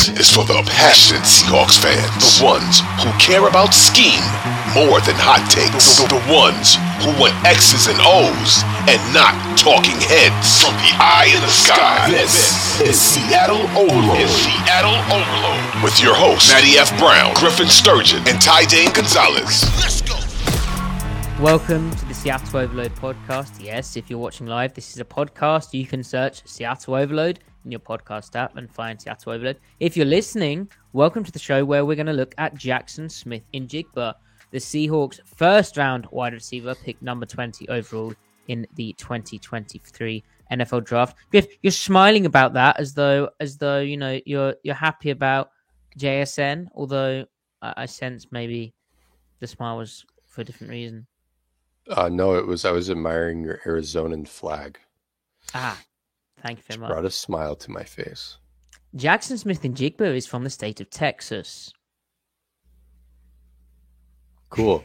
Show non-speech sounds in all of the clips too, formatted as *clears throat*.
This is for the passionate Seahawks fans, the ones who care about scheme more than hot takes, the, the ones who want X's and O's and not talking heads. From the eye in the sky, this is Seattle Overload. Is Seattle Overload with your hosts Matty F. Brown, Griffin Sturgeon, and Ty Dane Gonzalez. Let's go. Welcome to the Seattle Overload podcast. Yes, if you're watching live, this is a podcast. You can search Seattle Overload in your podcast app and find Seattle Overload. If you're listening, welcome to the show where we're going to look at Jaxon Smith-Njigba, the Seahawks' first round wide receiver, pick number 20 overall in the 2023 NFL draft. Griff, you're smiling about that as though as though you know you're you're happy about JSN, although I, I sense maybe the smile was for a different reason. Uh, no, it was I was admiring your Arizonan flag. Ah, thank you very much. Brought a smile to my face. Jaxon Smith-Njigba is from the state of Texas. Cool.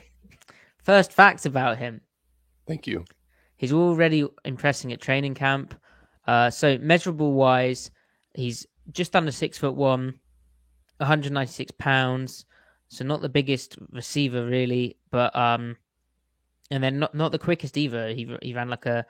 First fact about him. Thank you. He's already impressing at training camp. Uh, so measurable wise, he's just under six foot one, 196 pounds. So not the biggest receiver really, but um, and then not not the quickest either. He he ran like a,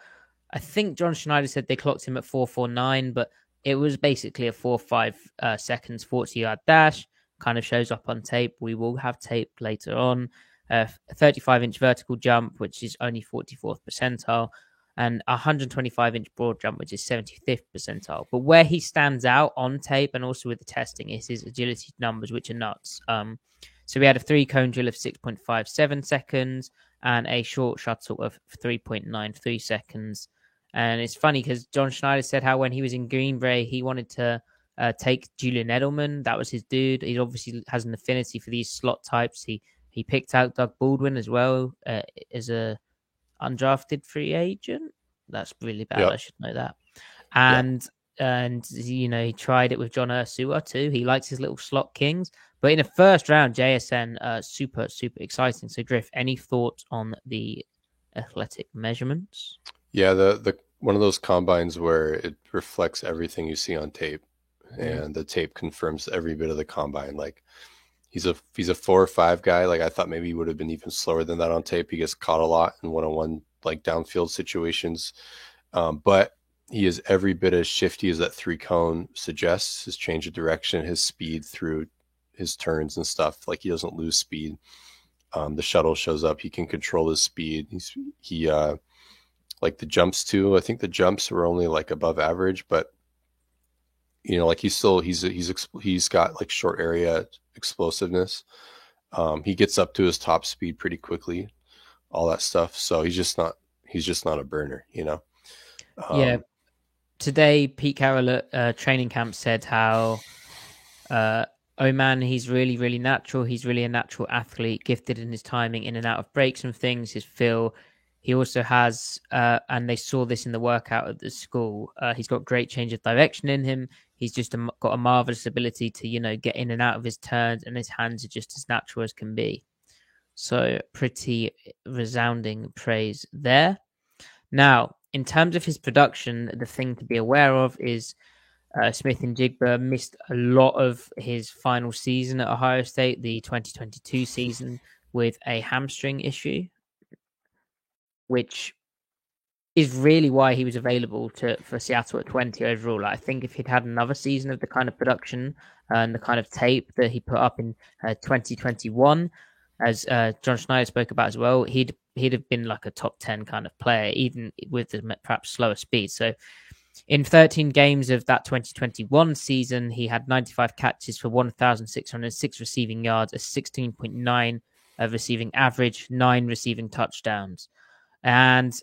I think John Schneider said they clocked him at four four nine, but it was basically a four five uh, seconds forty yard dash. Kind of shows up on tape. We will have tape later on. Uh, 35 inch vertical jump, which is only 44th percentile, and a 125 inch broad jump, which is 75th percentile. But where he stands out on tape and also with the testing is his agility numbers, which are nuts. Um, so we had a three cone drill of 6.57 seconds and a short shuttle of 3.93 seconds. And it's funny because John Schneider said how when he was in Green Bay, he wanted to uh, take Julian Edelman. That was his dude. He obviously has an affinity for these slot types. He he picked out Doug Baldwin as well uh, as a undrafted free agent. That's really bad. Yep. I should know that. And yep. and you know he tried it with John Ursua too. He likes his little slot kings. But in the first round, JSN, uh, super super exciting. So Griff, any thoughts on the athletic measurements? Yeah, the the one of those combines where it reflects everything you see on tape, mm-hmm. and the tape confirms every bit of the combine. Like he's a he's a four or five guy. Like I thought maybe he would have been even slower than that on tape. He gets caught a lot in one on one like downfield situations. Um, but he is every bit as shifty as that three cone suggests. His change of direction, his speed through his turns and stuff. Like he doesn't lose speed. Um, the shuttle shows up. He can control his speed. He's he uh, like the jumps too. I think the jumps were only like above average, but you know, like he's still he's he's he's got like short area explosiveness. Um, he gets up to his top speed pretty quickly, all that stuff. So he's just not he's just not a burner, you know. Um, yeah. Today, Pete Carroll at uh, training camp said how, uh, oh man, he's really really natural. He's really a natural athlete, gifted in his timing, in and out of breaks and things. His feel. He also has, uh, and they saw this in the workout at the school. Uh, he's got great change of direction in him. He's just a, got a marvelous ability to, you know, get in and out of his turns, and his hands are just as natural as can be. So, pretty resounding praise there. Now, in terms of his production, the thing to be aware of is uh, Smith-Njigba missed a lot of his final season at Ohio State, the 2022 season, with a hamstring issue, which is really why he was available to for Seattle at 20 overall. Like, I think if he'd had another season of the kind of production and the kind of tape that he put up in uh, 2021, as uh, John Schneider spoke about as well, he'd he'd have been like a top 10 kind of player, even with the perhaps slower speed. So in 13 games of that 2021 season, he had 95 catches for 1,606 receiving yards, a 16.9 receiving average, nine receiving touchdowns. And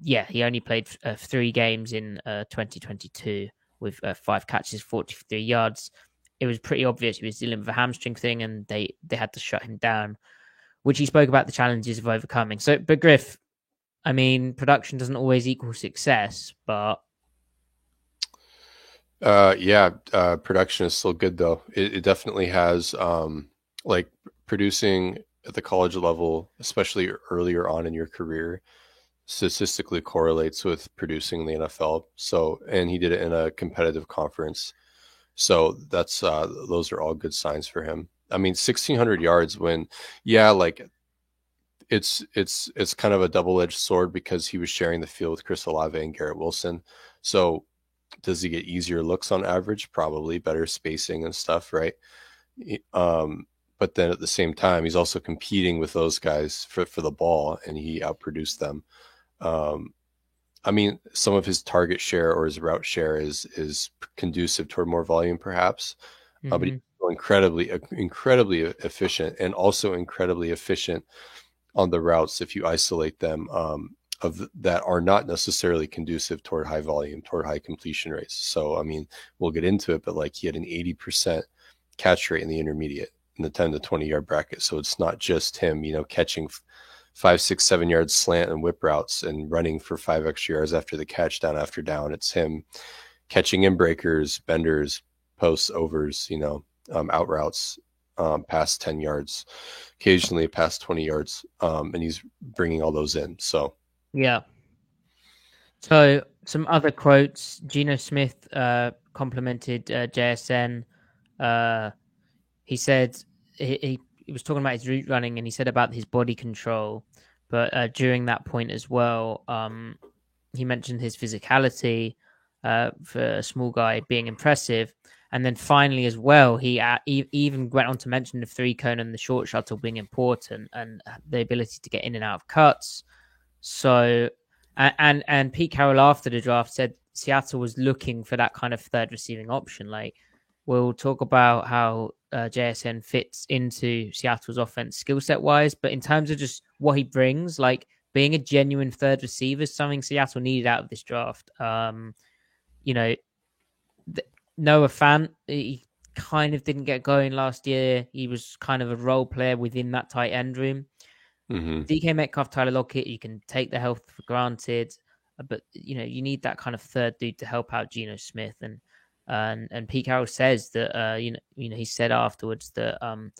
yeah, he only played uh, three games in uh, 2022 with uh, five catches, 43 yards. It was pretty obvious he was dealing with a hamstring thing, and they they had to shut him down, which he spoke about the challenges of overcoming. So, but Griff, I mean, production doesn't always equal success, but uh, yeah, uh, production is still good though. It, it definitely has um, like producing at the college level, especially earlier on in your career statistically correlates with producing in the NFL. So, and he did it in a competitive conference. So that's uh, those are all good signs for him. I mean, 1600 yards when, yeah, like it's it's it's kind of a double edged sword because he was sharing the field with Chris Olave and Garrett Wilson. So does he get easier looks on average? Probably better spacing and stuff, right? Um, but then at the same time, he's also competing with those guys for, for the ball, and he outproduced them. Um, I mean, some of his target share or his route share is is conducive toward more volume, perhaps, mm-hmm. uh, but he's mm-hmm. incredibly incredibly efficient, and also incredibly efficient on the routes if you isolate them um, of that are not necessarily conducive toward high volume, toward high completion rates. So, I mean, we'll get into it, but like he had an 80% catch rate in the intermediate in the 10 to 20 yard bracket. So it's not just him, you know, catching five, six, seven yards slant and whip routes and running for five extra yards after the catch down after down. It's him catching in breakers, benders, posts, overs, you know, um, out routes um, past 10 yards, occasionally past 20 yards. Um, and he's bringing all those in. So, yeah. So, some other quotes Geno Smith uh, complimented uh, JSN. Uh, he said he, he, was talking about his route running and he said about his body control. But uh, during that point as well, um, he mentioned his physicality uh, for a small guy being impressive. And then finally, as well, he, uh, he even went on to mention the three cone and the short shuttle being important and the ability to get in and out of cuts. So, and, and, and Pete Carroll after the draft said Seattle was looking for that kind of third receiving option. Like, we'll talk about how uh, JSN fits into Seattle's offense skill set wise, but in terms of just what he brings, like being a genuine third receiver, is something Seattle needed out of this draft. Um, you know, th- Noah Fant, he kind of didn't get going last year. He was kind of a role player within that tight end room. Mm-hmm. DK Metcalf, Tyler Lockett, you can take the health for granted, uh, but you know you need that kind of third dude to help out Geno Smith and and and Pete Carroll says that uh, you know you know he said afterwards that um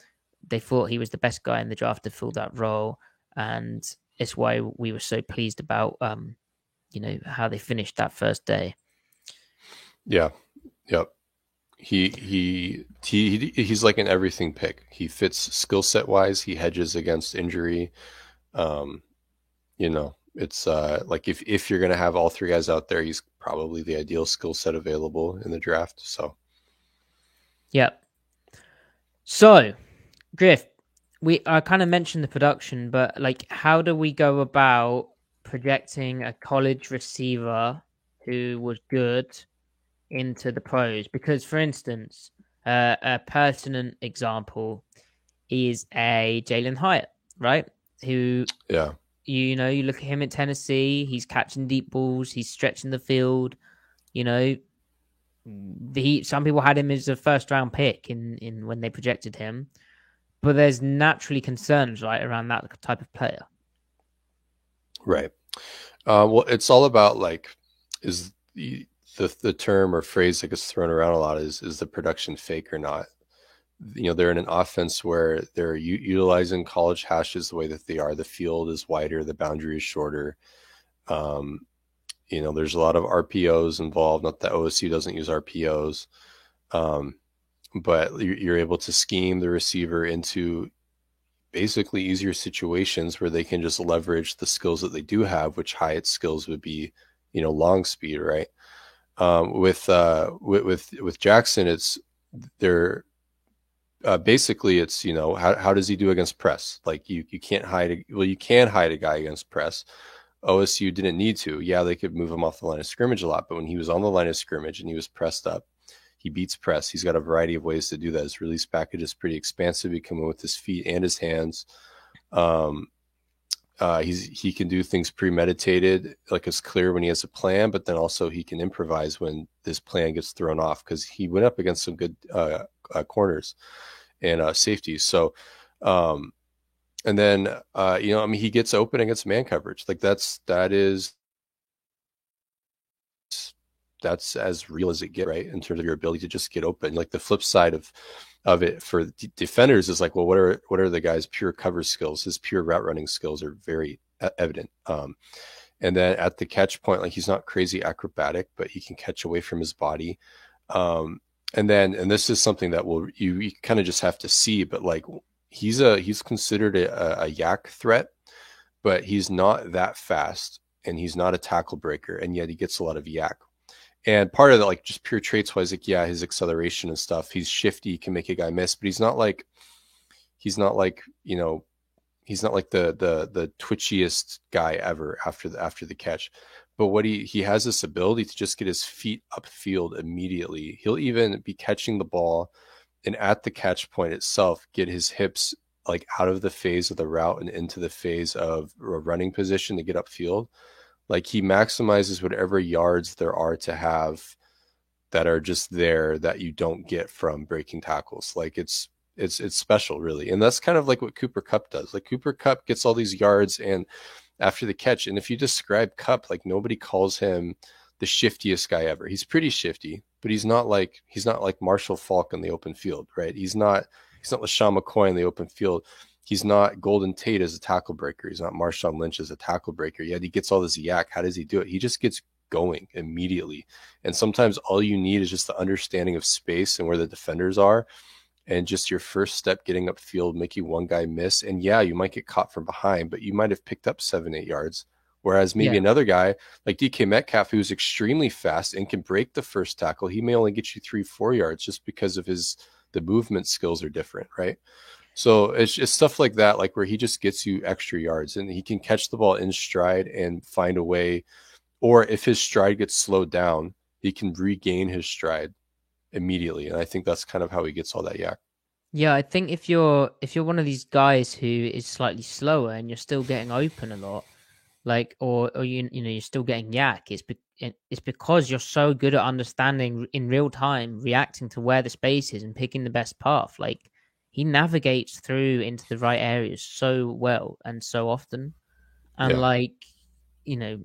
they thought he was the best guy in the draft to fill that role, and it's why we were so pleased about um you know how they finished that first day. Yeah. Yep. He he he he's like an everything pick. He fits skill set wise. He hedges against injury. Um, you know, it's uh like if if you're gonna have all three guys out there, he's probably the ideal skill set available in the draft. So, yep. So, Griff, we I kind of mentioned the production, but like, how do we go about projecting a college receiver who was good into the pros? Because, for instance, uh, a pertinent example is a Jalin Hyatt, right? Who, yeah, you know, you look at him at Tennessee, he's catching deep balls, he's stretching the field. You know, he some people had him as a first round pick in, in when they projected him. But there's naturally concerns, right, around that type of player. Right. Uh, well, it's all about like, is the, the term or phrase that gets thrown around a lot is is the production fake or not? You know they're in an offense where they're u- utilizing college hashes the way that they are. The field is wider the boundary is shorter. Um, you know there's a lot of rpos involved not that osu doesn't use rpos um, but you're able to scheme the receiver into basically easier situations where they can just leverage the skills that they do have which Hyatt skills would be you know long speed right? Um, with, uh, with with with Jaxon it's they're uh, basically it's you know how, how does he do against press? Like you you can't hide a, well you can hide a guy against press. Osu didn't need to. Yeah they could move him off the line of scrimmage a lot but when he was on the line of scrimmage and he was pressed up he beats press. He's got a variety of ways to do that. His release package is pretty expansive. He can move with his feet and his hands. Um, uh, he's he can do things premeditated like it's clear when he has a plan but then also he can improvise when this plan gets thrown off because he went up against some good uh, uh, corners and uh, safeties. So, um, and then uh, you know, I mean, he gets open against man coverage. Like that's that is that's as real as it gets, right? In terms of your ability to just get open. Like the flip side of of it for d- defenders is like, well, what are what are the guy's pure cover skills? His pure route running skills are very evident. Um, and then at the catch point, like he's not crazy acrobatic, but he can catch away from his body. Um, and then and this is something that will you, you kind of just have to see, but like he's a he's considered a, a YAC threat, but he's not that fast and he's not a tackle breaker, and yet he gets a lot of YAC And part of that, like just pure traits wise, like yeah, his acceleration and stuff. He's shifty, can make a guy miss, but he's not like he's not like you know he's not like the the the twitchiest guy ever after the after the catch but what he he has this ability to just get his feet upfield immediately. He'll even be catching the ball and at the catch point itself get his hips like out of the phase of the route and into the phase of a running position to get upfield. Like he maximizes whatever yards there are to have that are just there that you don't get from breaking tackles. Like it's it's it's special really. And that's kind of like what Cooper Kupp does. Like Cooper Kupp gets all these yards and after the catch and if you describe Kupp, like nobody calls him the shiftiest guy ever. He's pretty shifty but he's not like he's not like Marshall Faulk in the open field right? He's not he's not LeSean McCoy in the open field. He's not golden tate as a tackle breaker. He's not marshawn lynch as a tackle breaker. Yet he gets all this YAC. how does he do it? He just gets going immediately. And sometimes all you need is just the understanding of space and where the defenders are and just your first step getting upfield, making one guy miss. And yeah, you might get caught from behind, but you might have picked up seven, eight yards. Whereas maybe yeah. another guy like DK Metcalf, who's extremely fast and can break the first tackle, he may only get you three, four yards just because of his the movement skills are different, right? So it's just stuff like that, like where he just gets you extra yards and he can catch the ball in stride and find a way, or if his stride gets slowed down, he can regain his stride immediately. And I think that's kind of how he gets all that YAC. Yeah, I think if you're if you're one of these guys who is slightly slower and you're still getting open a lot, like or or you you know you're still getting YAC, it's be, it's because you're so good at understanding in real time, reacting to where the space is and picking the best path. Like he navigates through into the right areas so well and so often, and yeah. like you know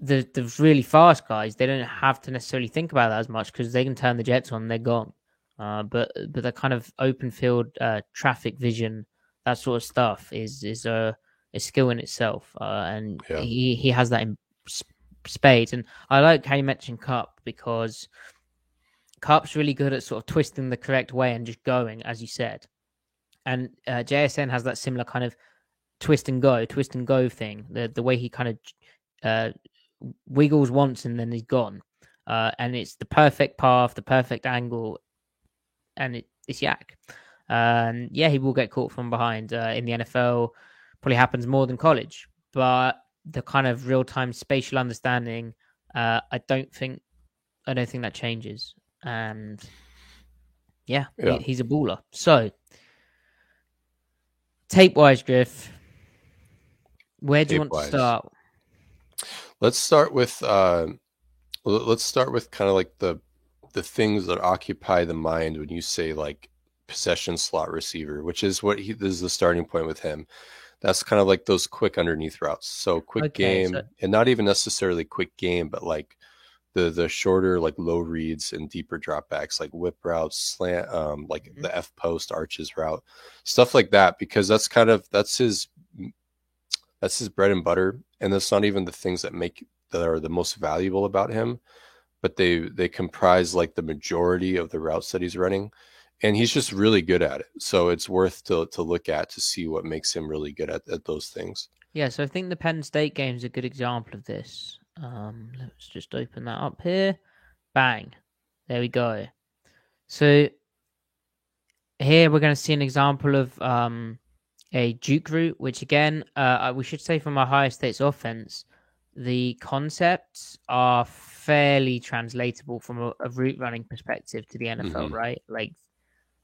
the the really fast guys, they don't have to necessarily think about that as much because they can turn the jets on, they're gone. Uh, but but the kind of open field uh, traffic vision, that sort of stuff, is is a, a skill in itself, uh, and yeah. he he has that in spades. And I like how you mentioned Kupp because Kupp's really good at sort of twisting the correct way and just going, as you said. And uh, JSN has that similar kind of twist and go, twist and go thing. The the way he kind of uh, wiggles once and then he's gone. Uh, and it's the perfect path, the perfect angle, and it, it's YAC. And yeah, he will get caught from behind uh, in the NFL. Probably happens more than college, but the kind of real time spatial understanding, uh, I don't think, I don't think that changes. And yeah, yeah. He, he's a baller. So tape wise, Griff, where do you want to start? Let's start with uh, let's start with kind of like the the things that occupy the mind when you say like possession slot receiver, which is what he this is the starting point with him. That's kind of like those quick underneath routes. So quick okay, game so... and not even necessarily quick game, but like the the shorter like low reads and deeper dropbacks like whip routes slant um like mm-hmm. the f post arches route stuff like that because that's kind of that's his that's his bread and butter and that's not even the things that make that are the most valuable about him but they they comprise like the majority of the routes that he's running and he's just really good at it. So it's worth to to look at to see what makes him really good at, at those things. Yeah so i think the penn state game is a good example of this. Um let's just open that up here. Bang. There we go. So here we're going to see an example of um a juke route, which again, uh, we should say from Ohio State's offense, the concepts are fairly translatable from a, a route running perspective to the NFL, mm-hmm. right? Like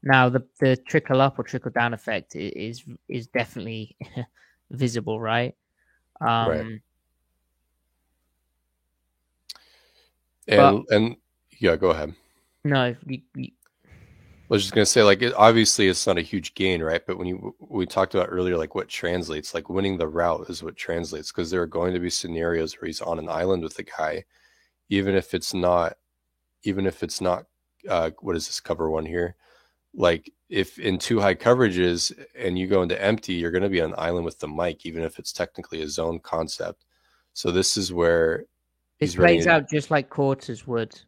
now, the the trickle up or trickle down effect is is definitely *laughs* visible, right? Um, right. And but, and yeah, go ahead. No, you, you, was just gonna say, like, it, obviously it's not a huge gain, right? But when you we talked about earlier, like what translates, like winning the route is what translates, because there are going to be scenarios where he's on an island with the guy, even if it's not, even if it's not, uh, what is this cover one here? Like, if in two high coverages and you go into empty, you're going to be on an island with the mic, even if it's technically a zone concept. So this is where it plays out just like quarters would.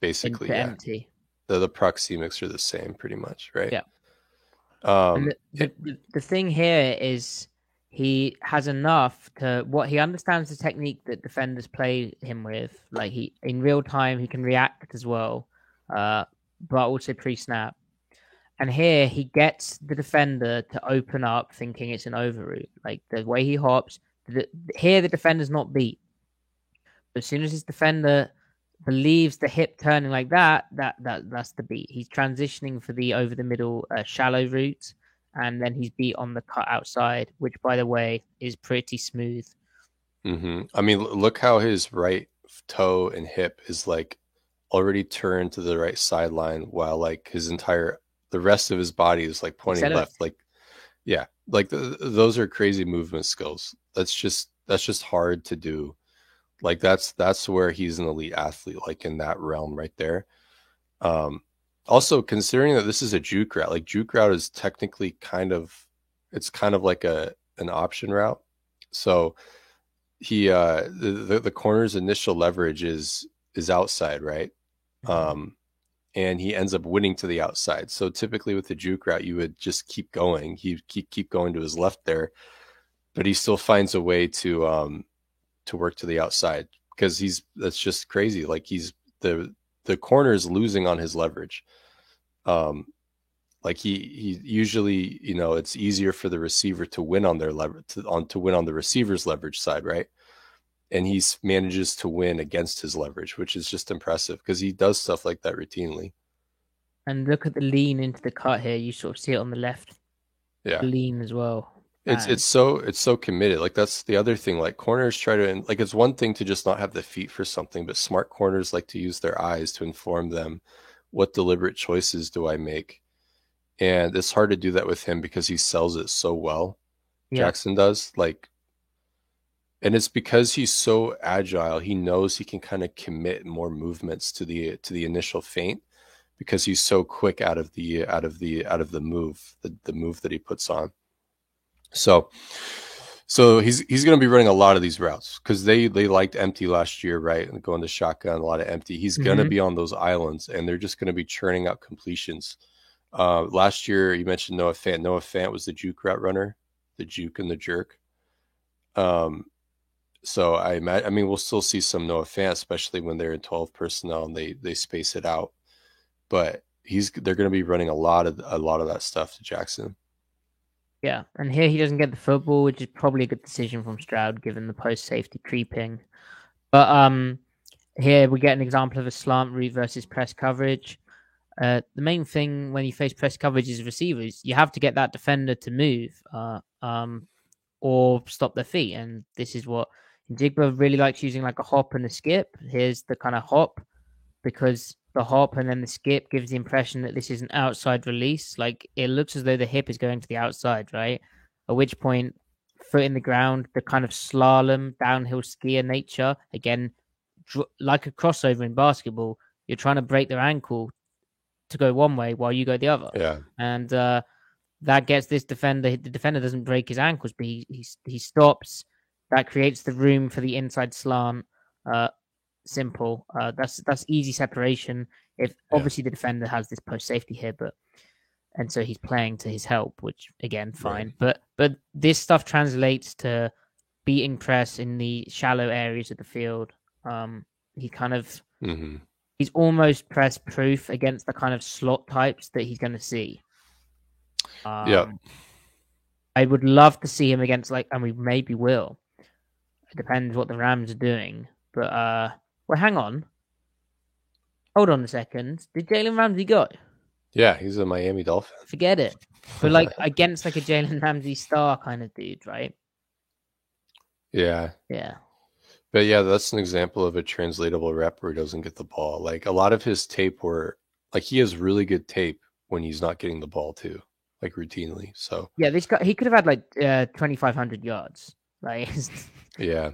basically. Yeah, empty. The the proxemics are the same, pretty much, right? Yeah. Um, the, the, the, thing here is he has enough to what he understands the technique that defenders play him with. Like he in real time he can react as well, uh, but also pre-snap. And here he gets the defender to open up, thinking it's an over route. Like the way he hops, the, here the defender's not beat. But as soon as his defender believes the hip turning like that, that that that's the beat. He's transitioning for the over the middle uh, shallow route, and then he's beat on the cut outside, which by the way is pretty smooth. hmm I mean, look how his right toe and hip is like already turned to the right sideline, while like his entire the rest of his body is like pointing Accelerate. left. Like, yeah, like th- those are crazy movement skills. That's just that's just hard to do. Like that's that's where he's an elite athlete, like in that realm right there. Um, also considering that this is a juke route, like juke route is technically kind of it's kind of like a an option route. So he uh the, the, corner's initial leverage is is outside, right? Um and he ends up winning to the outside. So typically with the juke route, you would just keep going. He keep keep going to his left there, but he still finds a way to um to work to the outside because he's that's just crazy. Like he's the the corner is losing on his leverage. Um like he he usually you know it's easier for the receiver to win on their leverage to on to win on the receiver's leverage side, right? And he manages to win against his leverage, which is just impressive because he does stuff like that routinely. And look at the lean into the cut here. You sort of see it on the left Yeah. lean as well. It's it's so it's so committed. Like that's the other thing. Like corners try to and like it's one thing to just not have the feet for something, but smart corners like to use their eyes to inform them what deliberate choices do I make. And it's hard to do that with him because he sells it so well. Yeah. Jaxon does. Like and it's because he's so agile, he knows he can kind of commit more movements to the to the initial feint because he's so quick out of the out of the out of the move, the, the move that he puts on. So, so he's he's going to be running a lot of these routes because they they liked empty last year, right? And going to shotgun, a lot of empty. He's going to be on those islands, and they're just going to be churning out completions. Uh, last year, you mentioned Noah Fant. Noah Fant was the juke route runner, the juke and the jerk. Um, so I ima- I mean, we'll still see some Noah Fant, especially when they're in twelve personnel and they they space it out. But he's they're going to be running a lot of a lot of that stuff to Jaxon. Yeah, and here he doesn't get the football, which is probably a good decision from Stroud given the post safety creeping. But um, here we get an example of a slant route versus press coverage. Uh, the main thing when you face press coverage is receivers. You have to get that defender to move, uh, um, or stop their feet, and this is what Njigba really likes using, like a hop and a skip. Here's the kind of hop because the hop and then the skip gives the impression that this is an outside release. Like it looks as though the hip is going to the outside, right? At which point, foot in the ground, the kind of slalom downhill skier nature again, dr- like a crossover in basketball. You're trying to break their ankle to go one way while you go the other, Yeah, and uh, that gets this defender. The defender doesn't break his ankles, but he he, he stops. That creates the room for the inside slant. Uh, simple. Uh, that's that's easy separation. If Yeah. obviously the defender has this post safety here, but and so he's playing to his help, which again fine. Right. But but this stuff translates to beating press in the shallow areas of the field. Um, he kind of hmm he's almost press proof against the kind of slot types that he's going to see. Um, Yeah. I would love to see him against like, and we maybe will. It depends what the Rams are doing, but uh, well, hang on. Hold on a second. Did Jalen Ramsey go? yeah. He's a Miami Dolphin. Forget it. But like *laughs* against like a Jalen Ramsey star kind of dude, right? Yeah, Yeah. but yeah, that's an example of a translatable rep where he doesn't get the ball. Like a lot of his tape, where like he has really good tape when he's not getting the ball too, like routinely. So Yeah, this guy he could have had like uh, twenty five hundred yards. Like *laughs* yeah,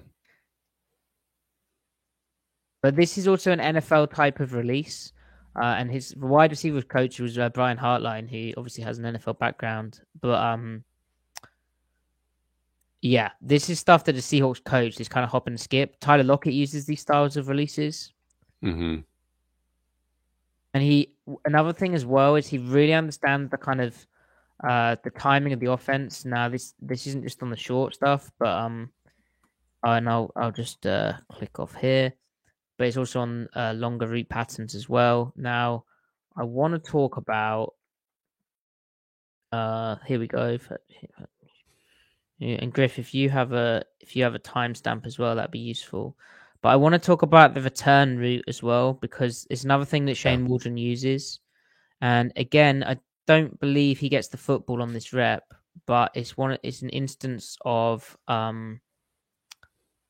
But this is also an NFL type of release. Uh, and his wide receiver coach was uh, Brian Hartline, who obviously has an NFL background. But um, yeah, this is stuff that the Seahawks coach, is kind of hop and skip. Tyler Lockett uses these styles of releases. hmm And he another thing as well is he really understands the kind of uh the timing of the offense. Now this this isn't just on the short stuff, but um and I'll I'll just uh click off here. But it's also on uh, longer route patterns as well. Now I want to talk about uh here we go. And Griff, if you have a if you have a timestamp as well, that'd be useful. But I want to talk about the return route as well because it's another thing that Shane. Waldron uses. And again, I don't believe he gets the football on this rep, but it's one it's an instance of um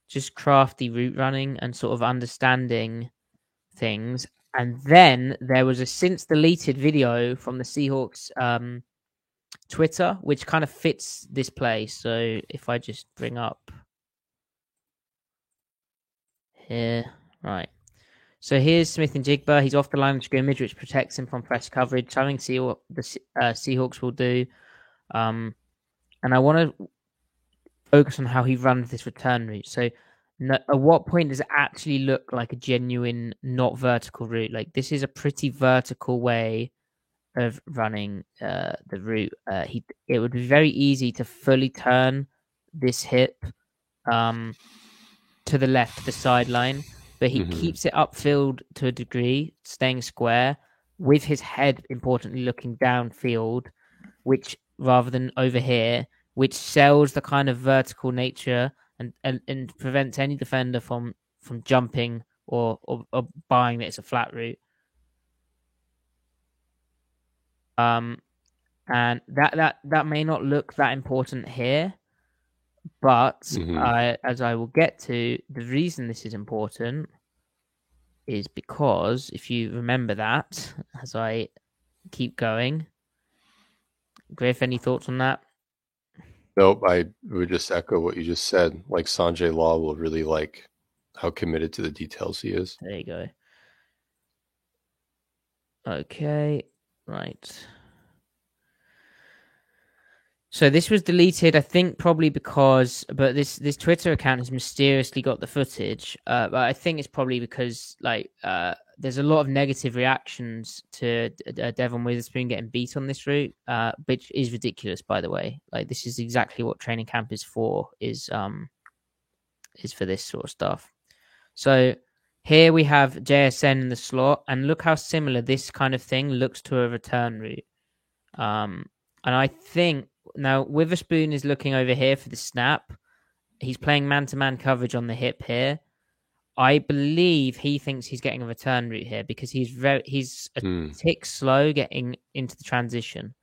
just crafty route running and sort of understanding things. And then there was a since deleted video from the Seahawks um, Twitter, which kind of fits this play. So if I just bring up here, right. So here's Smith-Njigba. He's off the line of scrimmage, which protects him from press coverage. Something see what the uh, Seahawks will do. Um, and I want to focus on how he runs this return route. So, no, at what point does it actually look like a genuine, not vertical route? Like this is a pretty vertical way of running uh, the route. Uh, he it would be very easy to fully turn this hip um, to the left, the sideline, but he mm-hmm. keeps it upfield to a degree, staying square with his head importantly looking downfield, which rather than over here, which sells the kind of vertical nature and, and, and prevents any defender from from jumping or, or, or buying that it's a flat route. Um, and that that that may not look that important here, but mm-hmm. I, as I will get to, the reason this is important is because if you remember that, as I keep going, Griff, any thoughts on that? Nope, I would just echo what you just said. Like Sanjay Lal will really like how committed to the details he is. There you go. Okay, right. So this was deleted, I think, probably because, but this this Twitter account has mysteriously got the footage. Uh, but I think it's probably because like uh, there's a lot of negative reactions to uh, Devon Witherspoon getting beat on this route, uh, which is ridiculous, by the way. Like this is exactly what training camp is for. Is um is for this sort of stuff. So here we have JSN in the slot, and look how similar this kind of thing looks to a return route. Um, and I think now, Witherspoon is looking over here for the snap. He's playing man to man coverage on the hip here. I believe he thinks he's getting a return route here because he's very he's a hmm. tick slow getting into the transition.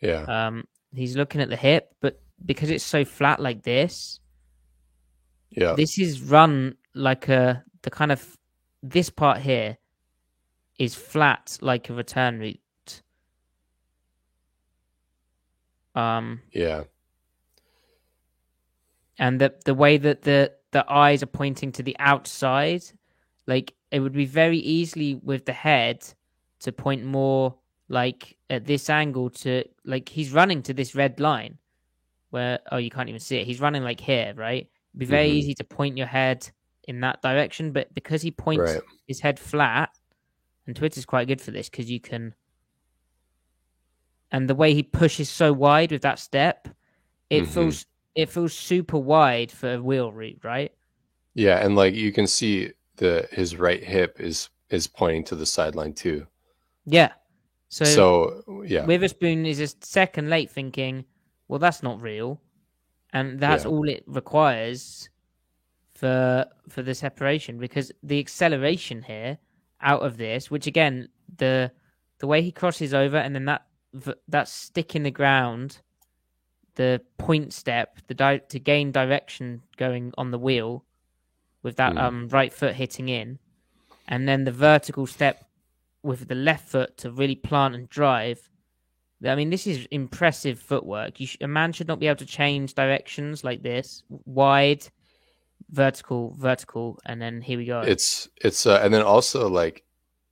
Yeah. Um, he's looking at the hip, but because it's so flat like this, yeah, this is run like a the kind of this part here is flat like a return route. Um, yeah. And the the way that the the eyes are pointing to the outside, like it would be very easily with the head to point more like at this angle to like he's running to this red line where oh you can't even see it. He's running like here, right? It'd be very mm-hmm. easy to point your head in that direction, but because he points right. his head flat, and Twitter's quite good for this because you can and the way he pushes so wide with that step, it mm-hmm. feels it feels super wide for a wheel route, right? Yeah, and like you can see the his right hip is is pointing to the sideline too. Yeah. So, so yeah, Witherspoon is a second late thinking, well, that's not real, and that's yeah. all it requires for for the separation because the acceleration here out of this, which again the the way he crosses over and then that that stick in the ground, the point step, the di- to gain direction going on the wheel, with that mm. um right foot hitting in, and then the vertical step with the left foot to really plant and drive. I mean, this is impressive footwork. Sh- a man should not be able to change directions like this, wide, vertical, vertical, and then here we go. It's it's uh, and then also like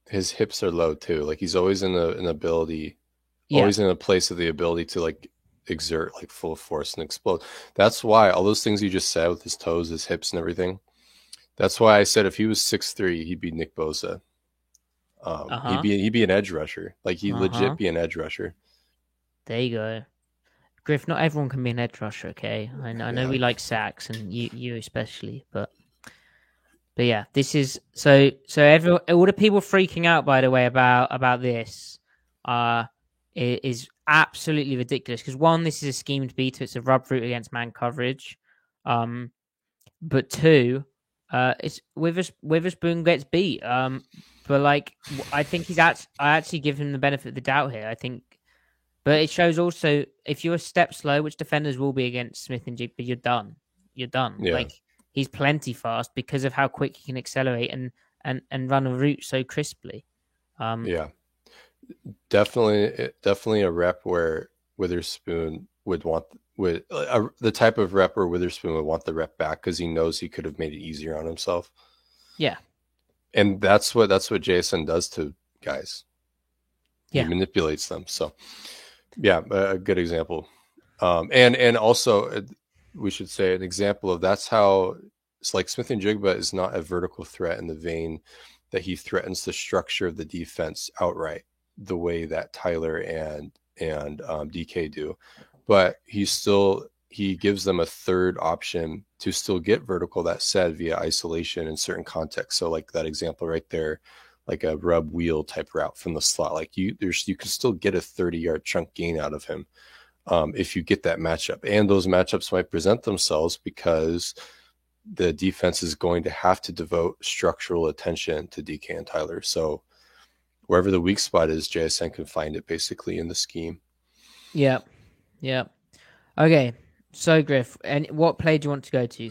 his hips are low too. Like he's always in a, an ability yeah. always in a place of the ability to like exert like full force and explode. That's why all those things you just said with his toes, his hips, and everything. That's why I said if he was six three, he'd be Nick Bosa. Um, Uh-huh. He'd be he'd be an edge rusher. Like he Uh-huh. legit be an edge rusher. There you go. Griff, not everyone can be an edge rusher, okay? I know, I know we like sacks and you you especially, but but yeah, this is so so every all the people freaking out by the way about about this uh is absolutely ridiculous because one, this is a schemed beat, it's a rub route against man coverage. Um but two, uh it's Withers Witherspoon gets beat. Um but like I think he's at. I actually give him the benefit of the doubt here. I think but it shows also if you're a step slow, which defenders will be against Smith-Njigba, you're done. You're done. Yeah. Like he's plenty fast because of how quick he can accelerate and and and run a route so crisply. Um, Yeah, definitely, definitely a rep where Witherspoon would want would uh, the type of rep where Witherspoon would want the rep back because he knows he could have made it easier on himself. Yeah. and that's what that's what Jason does to guys. Yeah. he manipulates them. So, yeah, a a good example. Um, and and also uh, we should say an example of that's how it's like Smith-Njigba is not a vertical threat in the vein that he threatens the structure of the defense outright the way that Tyler and and um, DK do, but he still he gives them a third option to still get vertical. That said, via isolation in certain contexts. So like that example right there, like a rub wheel type route from the slot. Like you there's you can still get a 30 yard chunk gain out of him um, if you get that matchup. And those matchups might present themselves because the defense is going to have to devote structural attention to DK and Tyler. So wherever the weak spot is, JSN can find it basically in the scheme. yeah, yeah. Okay, so Griff, and what play do you want to go to?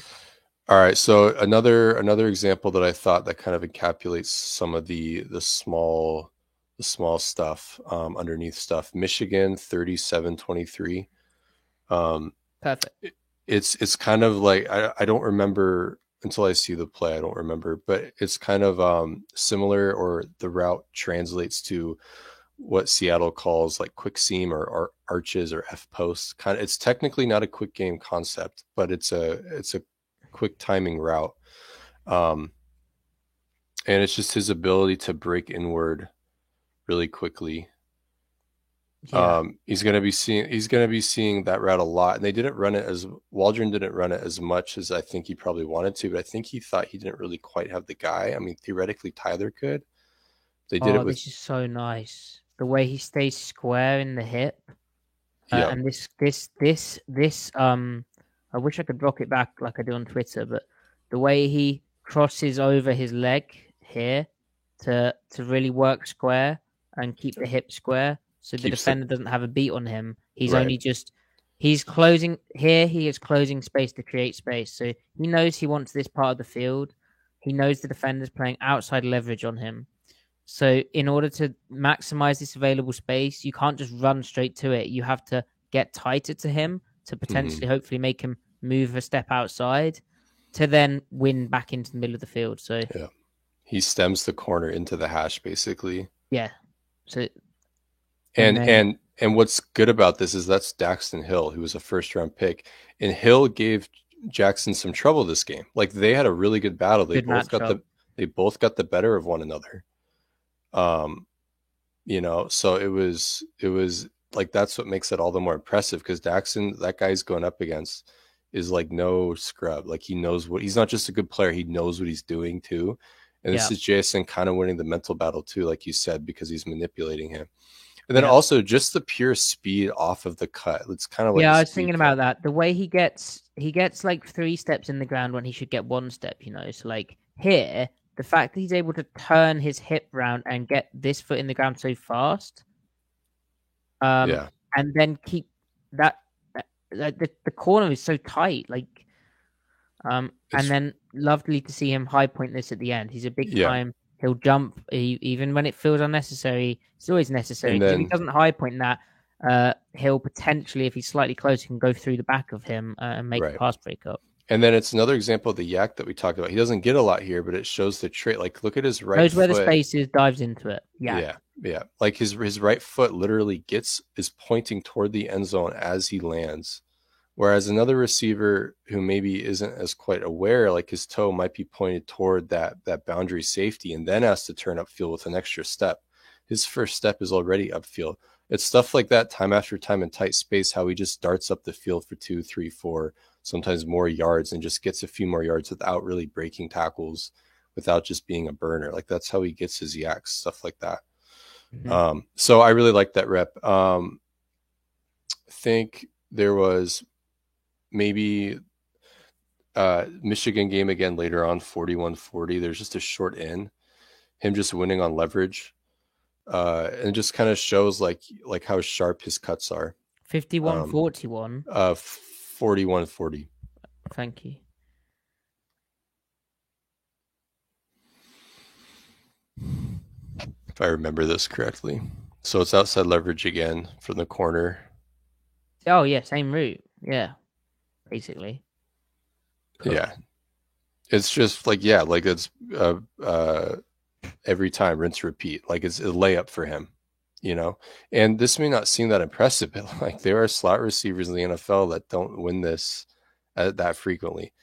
All right, so another another example that I thought that kind of encapsulates some of the the small the small stuff um, underneath stuff. Michigan 37-23. Um, Perfect. it's it's kind of like I, I don't remember until I see the play. I don't remember, but it's kind of um, similar, or the route translates to what Seattle calls like quick seam or, or arches or F posts. Kind of, it's technically not a quick game concept, but it's a it's a quick timing route, um, and it's just his ability to break inward really quickly Yeah. um, he's going to be seeing he's going to be seeing that route a lot, and they didn't run it as Waldron didn't run it as much as I think he probably wanted to, but I think he thought he didn't really quite have the guy. I mean, theoretically Tyler could. They did oh, it with this is so nice. The way he stays square in the hip, uh, Yeah. and this, this, this, this. Um, I wish I could rock it back like I do on Twitter, but the way he crosses over his leg here to to really work square and keep the hip square, so the defender doesn't have a beat on him. He's Right. only just he's closing here. He is closing space to create space, so he knows he wants this part of the field. He knows the defender's playing outside leverage on him. So in order to maximize this available space, you can't just run straight to it. You have to get tighter to him to mm-hmm. potentially hopefully make him move a step outside to then win back into the middle of the field. So yeah, he stems the corner into the hash basically. yeah. So And and and what's good about this is that's Daxton Hill, who was a first round pick, and Hill gave Jaxon some trouble this game. Like they had a really good battle. They Good both got matchup. the they both got the better of one another. Um, you know, so it was it was like that's what makes it all the more impressive because Daxton, that guy's going up against, is like no scrub. Like he knows what he's not just a good player, he knows what he's doing too. And this is Jason kind of winning the mental battle too, like you said, because he's manipulating him. And then Yeah. also just the pure speed off of the cut. It's kind of like yeah, I was thinking cut. about that. The way he gets he gets like three steps in the ground when he should get one step, you know. So like here, the fact that he's able to turn his hip round and get this foot in the ground so fast, um, yeah, and then keep that, that the, the corner is so tight, like, um, It's- and then lovely to see him high point this at the end. He's a big Yeah. time. He'll jump he, even when it feels unnecessary. It's always necessary. If he doesn't high point that, uh, he'll potentially, if he's slightly closer, can go through the back of him uh, and make Right. a pass break up. and then it's another example of the YAC that we talked about. He doesn't get a lot here, but it shows the trait. Like look at his right Knows where the space is, dives into it. Yeah, yeah, yeah. Like his his right foot literally gets is pointing toward the end zone as he lands. Whereas another receiver who maybe isn't as quite aware, like his toe might be pointed toward that that boundary safety and then has to turn upfield with an extra step. His first step is already upfield. It's stuff like that time after time in tight space, how he just darts up the field for two, three, four, sometimes more yards and just gets a few more yards without really breaking tackles, without just being a burner. Like that's how he gets his YACs, stuff like that. Mm-hmm. Um, so I really like that rep. Um, I think there was maybe uh, Michigan game again later on, 41 40. There's just a short in, him just winning on leverage. Uh, and just kind of shows like like how sharp his cuts are. 51 um, 41. Uh 41 40. Thank you. If I remember this correctly. So it's outside leverage again from the corner. Oh yeah, same route. Yeah basically. Cool. Yeah. It's just like yeah, like it's uh, uh, every time rinse repeat. Like it's a layup for him, you know. And this may not seem that impressive, *laughs* but like there are slot receivers in the NFL that don't win this uh, that frequently.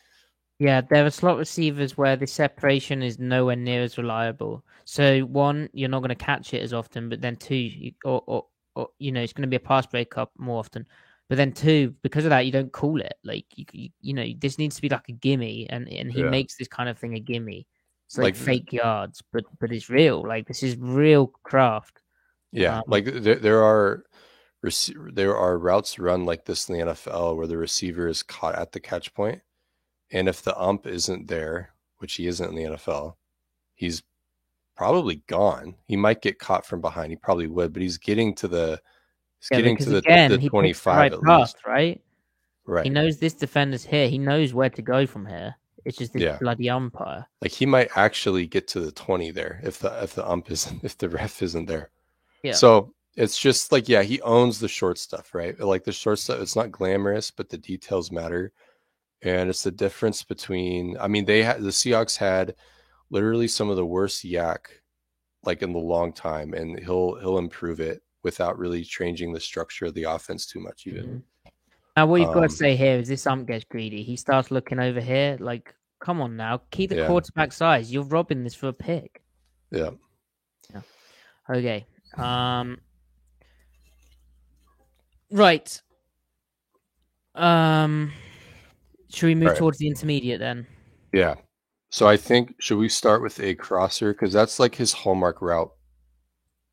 Yeah, there are slot receivers where the separation is nowhere near as reliable. So one, you're not going to catch it as often, but then two, you, or, or, or you know, it's going to be a pass breakup more often. But then two, because of that, you don't call it like you, you, you know this needs to be like a gimme, and and he yeah. makes this kind of thing a gimme. It's like, like, fake yards, but but it's real. Like this is real craft. Yeah, um, like there there are there are routes run like this in the NFL where the receiver is caught at the catch point, and if the ump isn't there, which he isn't in the NFL, he's probably gone. He might get caught from behind. He probably would, but he's getting to the Yeah, getting to the, again, the 25 the right at least. right? Right. He knows this defender's here. He knows where to go from here. It's just this yeah. bloody umpire. Like he might actually get to the 20 there if the if the ump isn't *laughs* if the ref isn't there. Yeah. So it's just like yeah, he owns the short stuff, right? Like the short stuff, it's not glamorous, but the details matter. And it's the difference between I mean, they had the Seahawks had literally some of the worst YAC like in the long time, and he'll he'll improve it without really changing the structure of the offense too much, even. Mm-hmm. Now, what you've um, got to say here is this ump gets greedy. He starts looking over here, like, come on now, keep the yeah. quarterback size. You're robbing this for a pick. Yeah. yeah. Okay. Um. Right. Um. Should we move right. towards the intermediate then? Yeah. So I think should we start with a crosser because that's like his hallmark route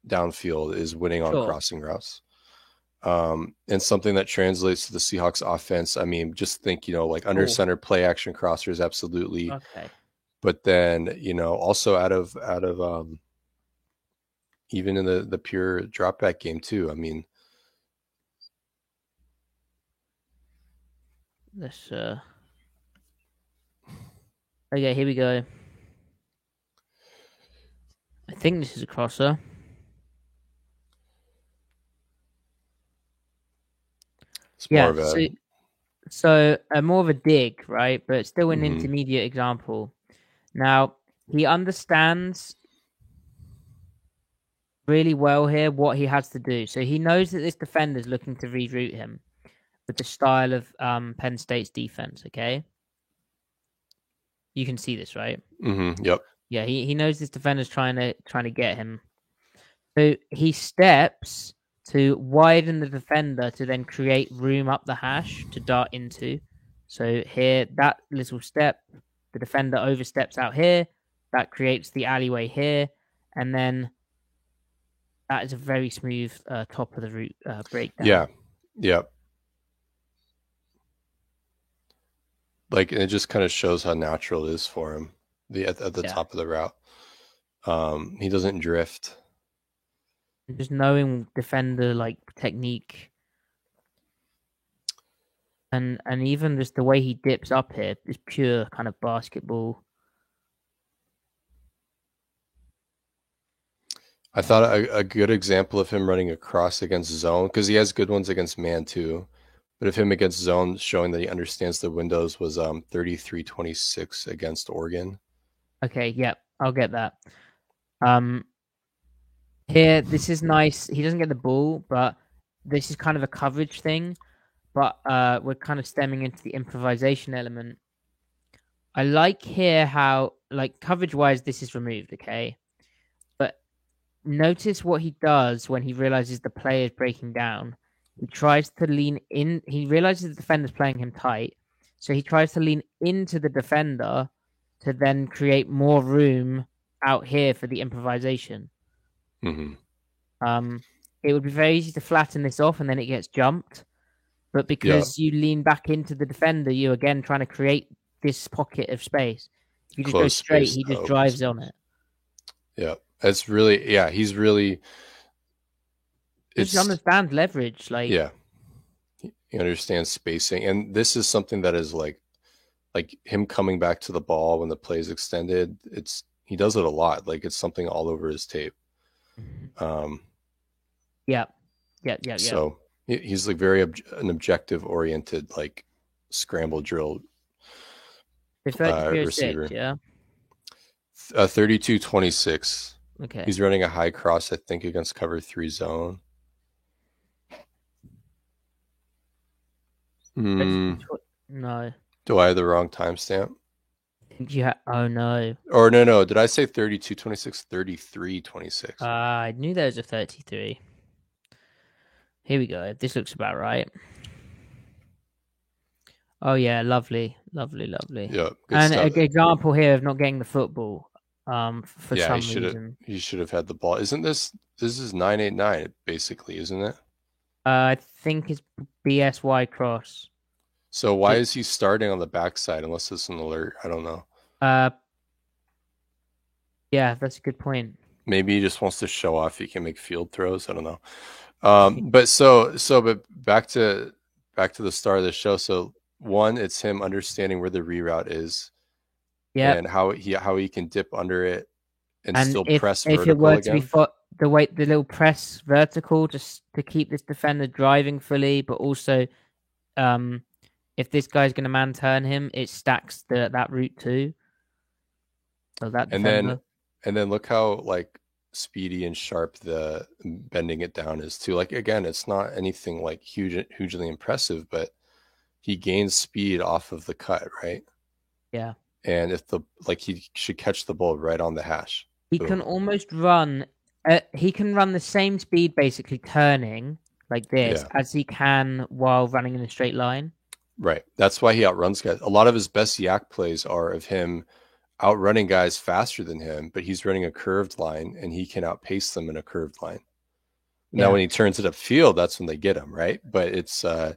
downfield is winning on crossing routes. Um, and something that translates to the Seahawks offense. I mean, just think, you know, like under center play action crossers, absolutely. Okay. But then, you know, also out of out of um even in the the pure drop back game too. I mean this uh Okay, here we go. I think this is a crosser. It's yeah, more of a so, so uh, more of a dig, right? But still an mm-hmm. intermediate example. Now he understands really well here what he has to do. So he knows that this defender is looking to reroute him with the style of um, Penn State's defense. Okay, you can see this, right? Mm-hmm. Yep. Yeah, he, he knows this defender's trying to trying to get him. So he steps to widen the defender to then create room up the hash to dart into. So here, that little step, the defender oversteps out here. That creates the alleyway here, and then that is a very smooth uh, top of the route uh, breakdown. Yeah, yeah. Like it just kind of shows how natural it is for him. The at, at the yeah. top of the route, um, he doesn't drift just knowing defender like technique and and even just the way he dips up here is pure kind of basketball. I thought a, a good example of him running across against zone because he has good ones against man too, but of him against zone showing that he understands the windows was um 33-26 against Oregon. Okay, yeah, I'll get that. Um here, this is nice. He doesn't get the ball, but this is kind of a coverage thing. but uh, we're kind of stemming into the improvisation element. I like here how, like, coverage wise, this is removed, okay? But notice what he does when he realizes the player is breaking down. He tries to lean in, he realizes the defender's playing him tight. So he tries to lean into the defender to then create more room out here for the improvisation. Hmm Um, it would be very easy to flatten this off and then it gets jumped. But because you lean back into the defender, you're again trying to create this pocket of space. If you just go straight, he just drives on it. Yeah, it's really yeah. He's really. He understands leverage. Like, yeah. He understands spacing, and this is something that is like, like him coming back to the ball when the play is extended. It's he does it a lot. Like it's something all over his tape. Um, yeah, yeah, yeah, yeah. So he- he's like very ob- an objective oriented like scramble drill The 32 receiver. yeah. uh, 32 26 Okay. he's running a high cross i think against cover three zone Hmm, no. do i have the wrong timestamp You ha- oh no. or no no did i say 32 26 33 26 Uh, I knew there was a 33. Here we go. This looks about right. Oh yeah, lovely, lovely, lovely. yeah and stuff. an example here of not getting the football. Um, for yeah some he should have he should have had the ball isn't this this is 989 basically isn't it Uh, I think it's BSY cross. so why Yeah. is he starting on the backside unless it's an alert i don't know Uh, yeah, that's a good point. maybe he just wants to show off he can make field throws i don't know um but so so but back to back to the start of the show so one it's him understanding where the reroute is Yeah, and how he how he can dip under it and, and still if, press if vertical it were to again be fo- the way the little press vertical just to keep this defender driving fully, but also um if this guy's going to man turn him, it stacks the that route too. So that And then- defender, and then look how like speedy and sharp the bending it down is too like again it's not anything like huge hugely impressive but he gains speed off of the cut right Yeah. and if the like he should catch the ball right on the hash he boom. can almost run. Uh, he can run the same speed, basically turning like this, Yeah. as he can while running in a straight line. Right. That's why he outruns guys. A lot of his best YAC plays are of him outrunning guys faster than him, but he's running a curved line and he can outpace them in a curved line. Yeah. Now when he turns it upfield, that's when they get him, right? But it's uh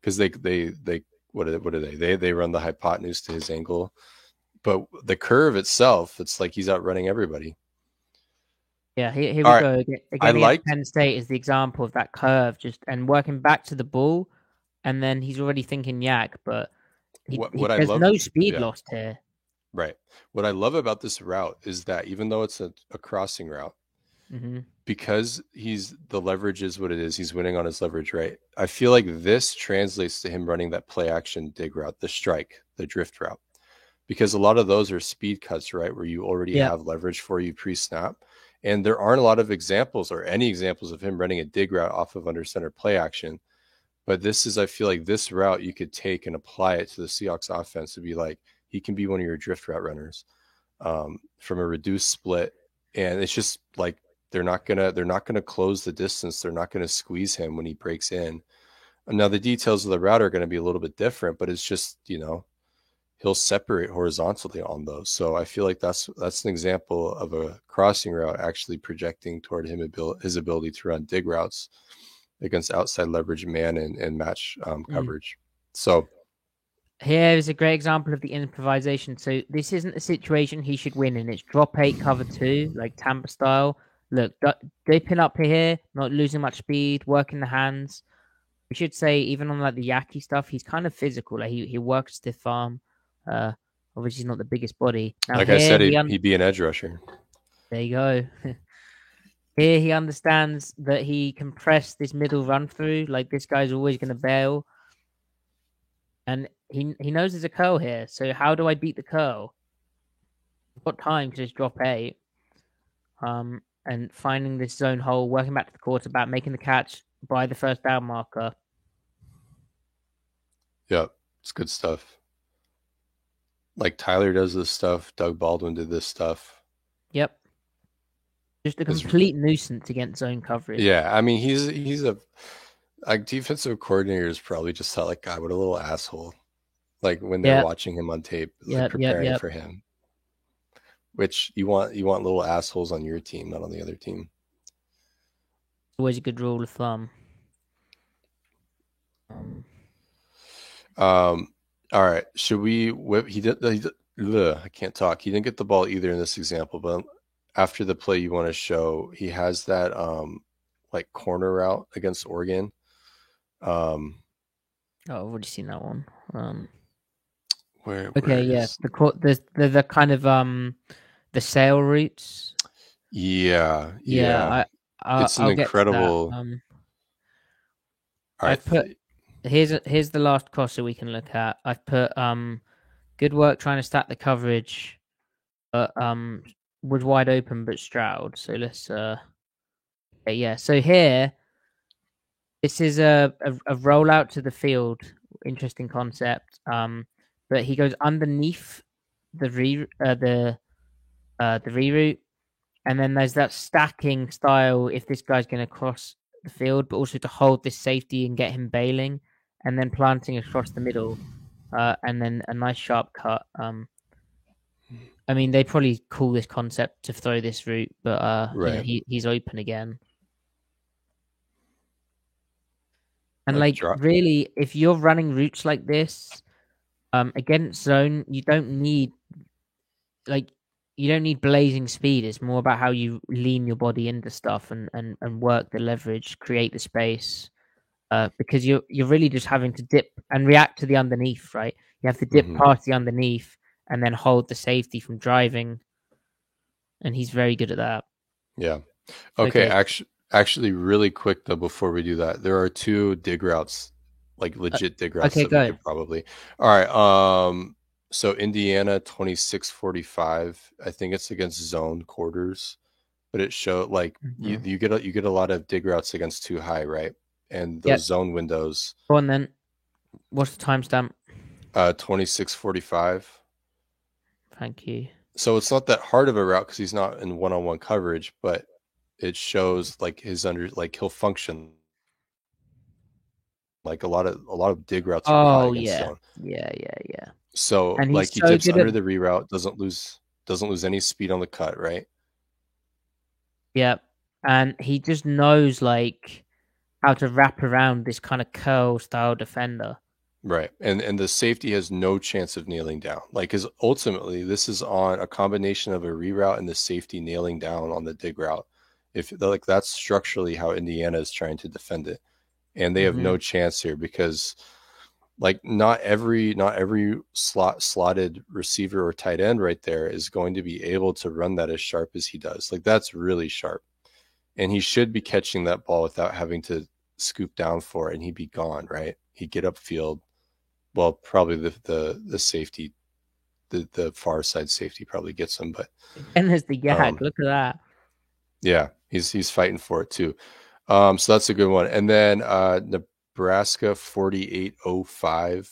because they they they what are they, what are they? They they run the hypotenuse to his angle. But the curve itself, it's like he's outrunning everybody. Yeah, here, here we right. go. Again, I liked- Penn State is the example of that curve, just and working back to the ball, and then he's already thinking YAC, but he, What- he- what I there's love- no speed yeah. lost here. Right. What I love about this route is that even though it's a, a crossing route, hmm because he's the leverage is what it is. He's winning on his leverage, right? I feel like this translates to him running that play action dig route, the strike, the drift route, because a lot of those are speed cuts, right? Where you already Yeah. have leverage for you pre snap. And there aren't a lot of examples or any examples of him running a dig route off of under center play action. But this is, I feel like this route you could take and apply it to the Seahawks offense to be like, he can be one of your drift route runners um, from a reduced split. And it's just like, they're not gonna they're not gonna close the distance. They're not gonna squeeze him when he breaks in. Now the details of the route are going to be a little bit different, but it's just you know he'll separate horizontally on those. So I feel like that's that's an example of a crossing route actually projecting toward him abil- his ability to run dig routes against outside leverage man and, and match um, Mm. coverage. So Here is a great example of the improvisation. So this isn't a situation he should win in. It's drop eight, cover two, like Tampa style. Look, dipping up here, not losing much speed, working the hands. We should say even on like the Yaki stuff, he's kind of physical. Like he he works stiff arm. Uh, obviously he's not the biggest body. Now like I said, he he'd, un- he'd be an edge rusher. there you go. *laughs* Here he understands that he can press this middle run through. Like this guy's always going to bail, and he he knows there's a curl here. So how do I beat the curl? I've got time to just drop eight, um, and finding this zone hole, working back to the quarterback, making the catch by the first down marker. Yep, it's good stuff. Like Tyler does this stuff. Doug Baldwin did this stuff. Yep. Just a It's- complete nuisance against zone coverage. Yeah, I mean he's he's a like defensive coordinators probably just thought like God, what a little asshole. Like when they're Yeah. watching him on tape, like Yep, yep, preparing yep. for him. Which you want you want little assholes on your team, not on the other team. Always a good rule of thumb. Um, Um, all right. Should we whip? He did. He did ugh, I can't talk. He didn't get the ball either in this example, but after the play you want to show, he has that um like corner route against Oregon. Um, oh, I've already seen that one. Um, where? okay, where yeah, is- the the the the kind of um the sail routes. yeah, Yeah, yeah. I, I It's an I'll get to that. incredible- Um, all right. I've put- here's here's the last crosser we can look at. I've put um good work trying to stack the coverage, but um was wide open but Stroud. So let's uh okay, yeah. So here, this is a, a a rollout to the field. Interesting concept. Um, but he goes underneath the re uh, the uh the reroute, and then there's that stacking style. If this guy's going to cross the field, but also to hold this safety and get him bailing, and then planting across the middle, uh, and then a nice sharp cut. Um, I mean, they probably call this concept to throw this route, but uh, you know, he he's open again. And Like like really, if you're running routes like this, um, against zone, you don't need like you don't need blazing speed. It's more about how you lean your body into stuff and and, and work the leverage, create the space. Uh, because you're you're really just having to dip and react to the underneath, right? You have to dip Mhm. past the underneath and then hold the safety from driving. And he's very good at that. Yeah. Okay. Okay. Actually, actually, really quick though, before we do that, there are two dig routes, like legit dig routes Uh, okay, that go ahead. probably. All right. Um. So Indiana twenty six forty five. I think it's against zone quarters, but it showed like you Mm-hmm. you get a, you get a lot of dig routes against too high, right? And those Yep. zone windows, Go on then. What's the timestamp? uh, twenty six forty five. Thank you. so it's not that hard of a route because he's not in one-on-one coverage but it shows like his under like he'll function like a lot of a lot of dig routes Oh, yeah. Yeah, yeah, yeah. so And like he so dips good at- under the reroute doesn't lose doesn't lose any speed on the cut right Yep. And he just knows like how to wrap around this kind of curl style defender. right and and the safety has no chance of nailing down like because ultimately this is on a combination of a reroute and the safety nailing down on the dig route if like that's structurally how indiana is trying to defend it. And they have no chance here because like not every not every slot slotted receiver or tight end right there is going to be able to run that as sharp as he does. Like that's really sharp. And he should be catching that ball without having to scoop down for it and he'd be gone right? He'd get upfield. Well probably the the, the safety the, the far side safety probably gets him but And there's the YAC. Um, Look at that. Yeah, he's he's fighting for it too. Um, so that's a good one. And then uh, Nebraska forty eight oh five,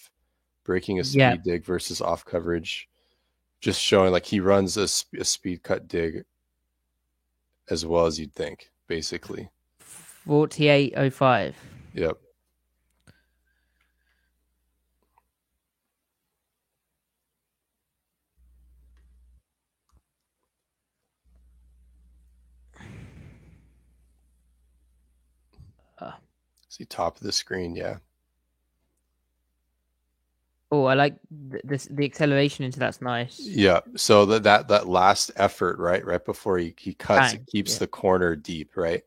breaking a speed Yeah. dig versus off coverage, just showing like he runs a, sp- a speed cut dig as well as you'd think, basically. 4805. Yep. See top of the screen, yeah. Oh, I like th- this. The acceleration into that's nice. Yeah. So that that that last effort, right, right before he he cuts, Bang, it keeps yeah. the corner deep, right?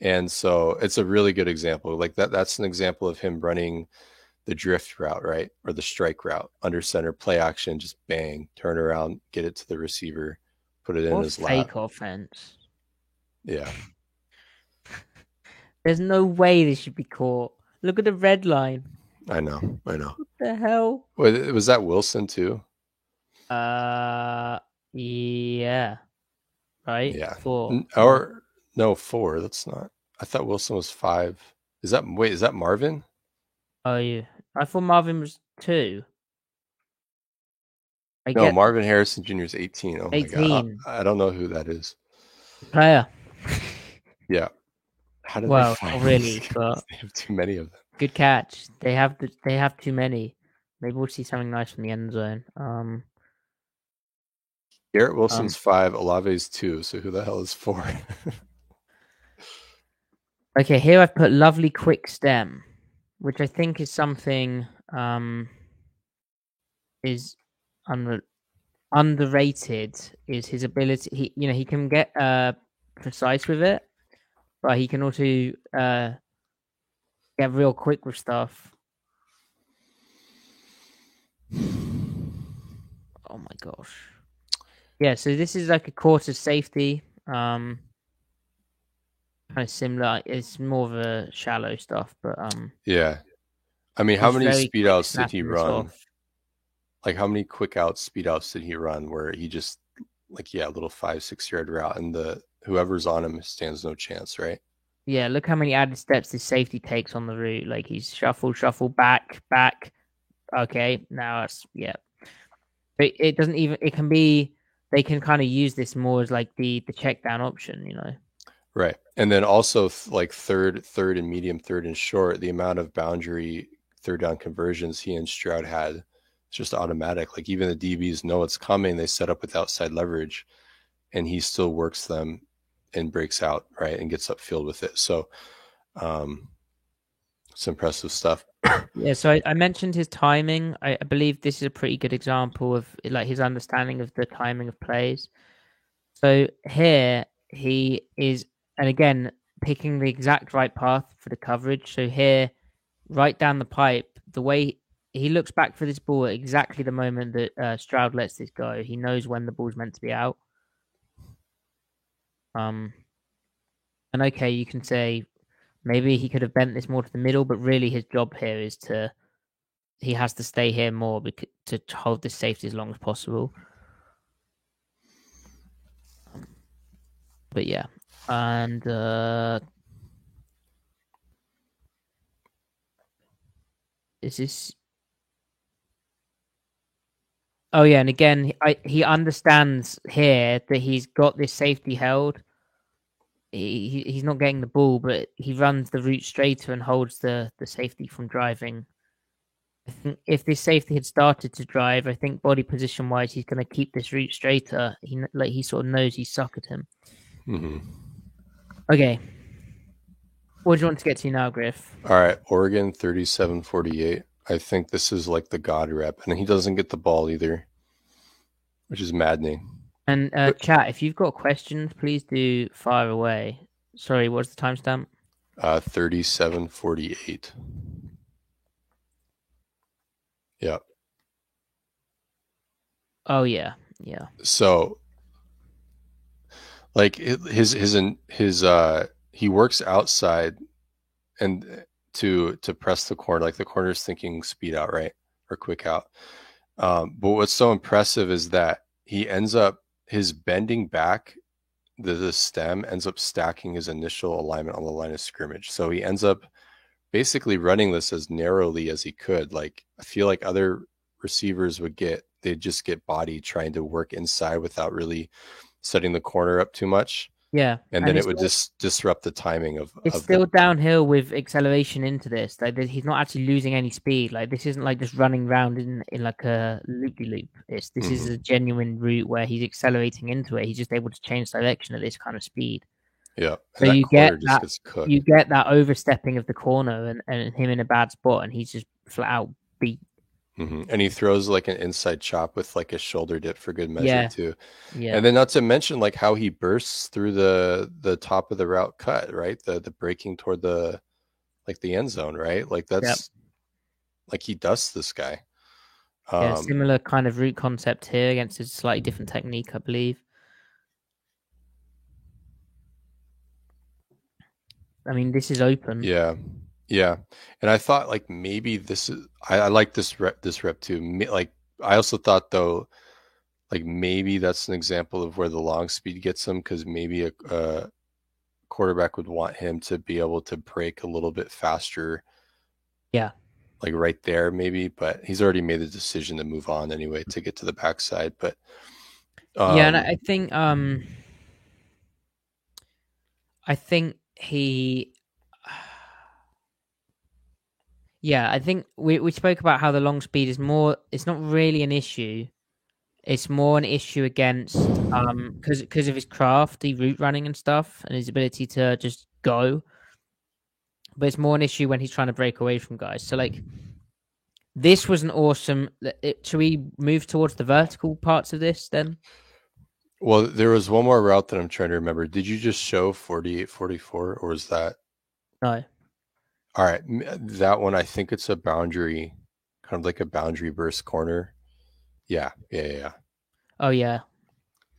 And so it's a really good example. Like that that's an example of him running the drift route, right? Or the strike route under center, play action, just bang, turn around, get it to the receiver, put it in his fake lap. offense. Yeah. There's no way this should be caught. Look at the red line. I know. I know. What the hell? Wait, was that Wilson too? Uh, yeah. Right? Yeah. Four. Or no, four. That's not. I thought Wilson was five. Is that wait? Is that Marvin? Oh, yeah. I thought Marvin was two. I No, get Marvin Harrison Jr. is 18. Oh my 18. god. I, I don't know who that is. player. Yeah. How did Well, they find really, *laughs* but- they have too many of them. Good catch. They have the, they have too many. Maybe we'll see something nice from the end zone. Um, Garrett Wilson's five, Olave's two. So who the hell is four? *laughs* okay, here I've put lovely quick stem, which I think is something um is under, underrated. Is his ability? He you know he can get uh precise with it, but he can also uh get real quick with stuff. *sighs* Oh my gosh. Yeah, so this is like a quarter safety. Um kind of similar. It's more of a shallow stuff, but um yeah. I mean, how many speed outs did he run? off. Like how many quick outs, speed outs did he run where he just like yeah, a little five, six yard route and the whoever's on him stands no chance, right? Yeah, look how many added steps this safety takes on the route. Like he's shuffle, shuffle, back, back. Okay, now it's yeah. But it doesn't even. It can be. They can kind of use this more as like the the check down option. You know. Right. And then also th- like third, third and medium, third and short, the amount of boundary third down conversions he and Stroud had, it's just automatic. Like even the DBs know it's coming. They set up with outside leverage and he still works them and breaks out, right? And gets upfield with it. So um it's impressive stuff. *clears throat* Yeah, so I, I mentioned his timing. I, I believe this is a pretty good example of like his understanding of the timing of plays. So here he is, and again picking the exact right path for the coverage. So here, right down the pipe, the way he looks back for this ball at exactly the moment that uh, Stroud lets this go. He knows when the ball's meant to be out. Um, and okay, you can say maybe he could have bent this more to the middle, but really his job here is to he has to stay here more to hold this safety as long as possible. But yeah, and uh is this? Oh yeah, and again, I, he understands here that he's got this safety held. He, he- he's not getting the ball, but he runs the route straighter and holds the, the safety from driving. I think if this safety had started to drive, I think body position wise, he's going to keep this route straighter. He like he sort of knows he's suckered him. hmm Okay, what do you want to get to now, Griff? All right, Oregon 37-48. I think this is like the God rep, and he doesn't get the ball either, which is maddening. And uh, chat, if you've got questions, please do fire away. Sorry, what's the timestamp? Uh, 37-48. Yeah. Oh yeah, yeah, So, like hi- his his his uh he works outside, and to to press the corner, like the corner's thinking speed out, right, or quick out. Um, but what's so impressive is that he ends up his bending back, the the stem ends up stacking his initial alignment on the line of scrimmage. So he ends up basically running this as narrowly as he could. Like I feel like other receivers would get they'd just get body trying to work inside without really setting the corner up too much yeah. and, then it would still- just disrupt the timing of, It's of still the, downhill with acceleration into this. Like he's not actually losing any speed. Like this isn't like just running around in, in like a loopy loop. It's this is Mhm. a genuine route where he's accelerating into it. He's just able to change direction at this kind of speed. yeah so and you get that- You get that overstepping of the corner and, and him in a bad spot, and he's just flat out beat. Mhm. and he throws like an inside chop with like a shoulder dip for good measure Yeah. too Yeah, and then not to mention like how he bursts through the the top of the route cut right the the breaking toward the like the end zone right like that's like he dusts this guy yeah. um Similar kind of route concept here against a slightly different technique, I believe. I mean, this is open. Yeah, yeah, and I thought like maybe this is I, I like this rep this rep too. Like I also thought though, like maybe that's an example of where the long speed gets him because maybe a, a quarterback would want him to be able to break a little bit faster. Yeah. like right there maybe, but he's already made the decision to move on anyway to get to the backside. But um, yeah, and um, I think um, I think he. Yeah, I think we we spoke about how the long speed is more. It's not really an issue. It's more an issue against um because because of his crafty route running and stuff and his ability to just go but it's more an issue when he's trying to break away from guys. So like this was an awesome. It, should we move towards the vertical parts of this then? Well, there was one more route that I'm trying to remember. Did you just show 48, 44, or is that? No. All right, that one I think it's a boundary, kind of like a boundary burst corner. Yeah, yeah, yeah. Oh yeah.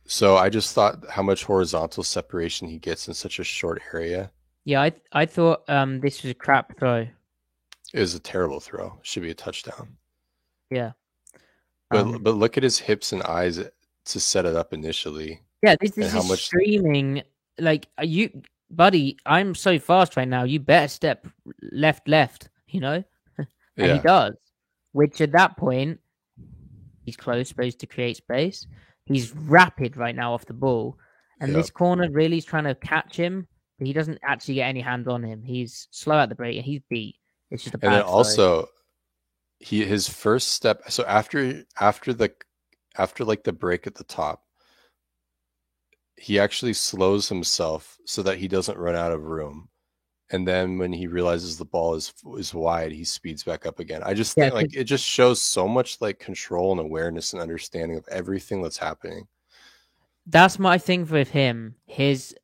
So I just thought how much horizontal separation he gets in such a short area. Yeah, I I thought um this was a crap throw. It was a terrible throw. Should be a touchdown. Yeah. But um, but look at his hips and eyes to set it up initially. Yeah, this, this is how much streaming. Like are you, buddy, I'm so fast right now. You better step left, left. You know, *laughs* and yeah. he does. Which at that point, he's close, supposed to create space. He's rapid right now off the ball, and yep. this corner really is trying to catch him but he doesn't actually get any hands on him. He's slow at the break and he's beat. It's just a and then also he his first step. So after after the after like the break at the top, he actually slows himself so that he doesn't run out of room. And then when he realizes the ball is is wide, he speeds back up again. I just think like it just shows so much like control and awareness and understanding of everything that's happening. That's my thing with him. His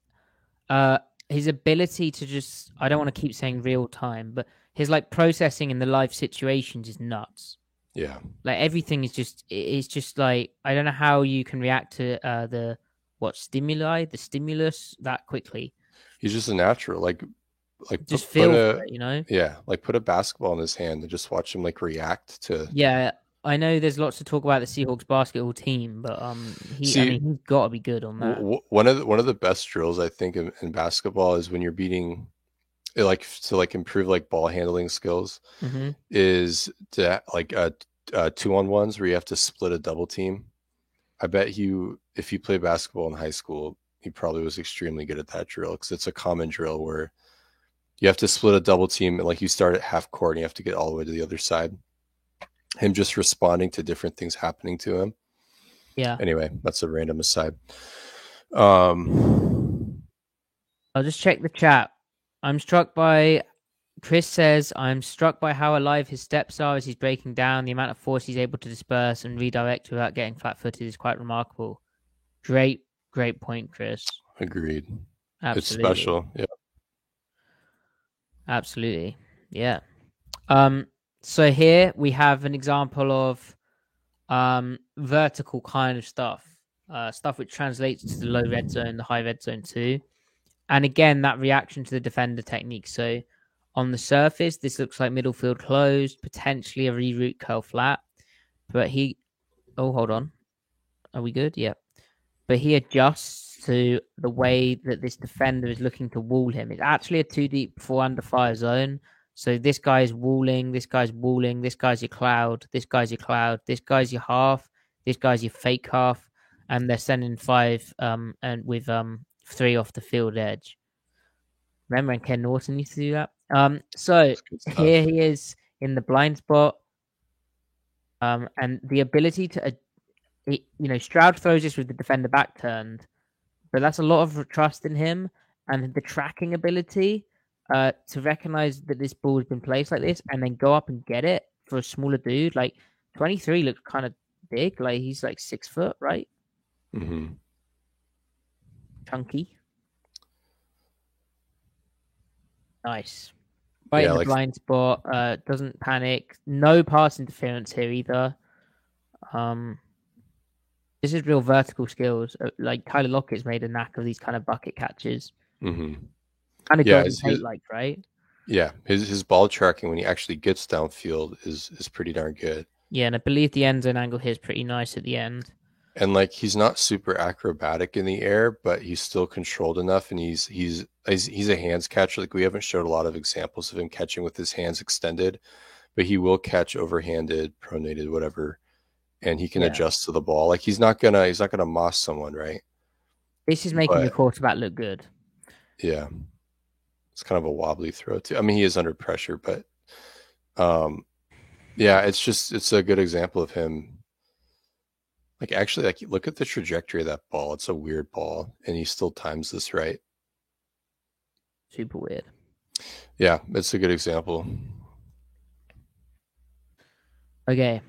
uh his ability to just I don't want to keep saying real time, but his like processing in the live situations is nuts. Yeah. Like everything is just it's just like I don't know how you can react to uh the what stimuli, the stimulus that quickly. He's just a natural like like just put, feel put a, it, you know. Yeah, like put a basketball in his hand and just watch him like react to Yeah, I know there's lots to talk about the Seahawks basketball team, but um, he, See, I mean, he's got to be good on that. W- one of the, one of the best drills I think in, in, basketball is when you're beating, like to like improve like ball handling skills, mm-hmm. is to like uh, uh two on ones where you have to split a double team. I bet you, if you play basketball in high school, he probably was extremely good at that drill because it's a common drill where you have to split a double team and like you start at half court and you have to get all the way to the other side him just responding to different things happening to him. Yeah. Anyway, that's a random aside. Um, I'll just check the chat. I'm struck by Chris says, I'm struck by how alive his steps are as he's breaking down. The amount of force he's able to disperse and redirect without getting flat footed is quite remarkable. Great, great point, Chris. Agreed. Absolutely. It's special. Yeah. Absolutely. Yeah. Um, so here we have an example of um, vertical kind of stuff, uh, stuff which translates to the low red zone, the high red zone too. And again, that reaction to the defender technique. So on the surface, this looks like middle field closed, potentially a reroute curl flat. But he, oh, hold on. Are we good? Yeah. But he adjusts to the way that this defender is looking to wall him. It's actually a two deep four under fire zone. So this guy's walling, this guy's walling, this guy's your cloud, this guy's your cloud, this guy's your half, this guy's your fake half, and they're sending five um and with um three off the field edge. Remember when Ken Norton used to do that? Um so here he is in the blind spot. Um and the ability to uh, it, you know, Stroud throws this with the defender back turned, but that's a lot of trust in him and the tracking ability uh, to recognize that this ball has been placed like this and then go up and get it for a smaller dude. Like 23 looks kind of big. Like he's like six foot, right? Mm-hmm. Chunky. Nice. Right yeah, in the like... blind spot. Uh, doesn't panic. No pass interference here either. Um, this is real vertical skills. Uh, like Tyler Lockett's made a knack of these kind of bucket catches. Mm-hmm kind of yeah, his, like, right? Yeah, his his ball tracking when he actually gets downfield is is pretty darn good. Yeah, and I believe the end zone angle here is pretty nice at the end. And like he's not super acrobatic in the air, but he's still controlled enough, and he's he's he's, he's a hands catcher. Like we haven't showed a lot of examples of him catching with his hands extended, but he will catch overhanded, pronated, whatever, and he can Yeah. adjust to the ball. Like he's not gonna he's not gonna moss someone, right? This is making the quarterback look good. Yeah. It's kind of a wobbly throw too. I mean, he is under pressure, but um yeah, it's just it's a good example of him. Like actually like look at the trajectory of that ball. It's a weird ball and he still times this right. Super weird. Yeah, it's a good example. Okay.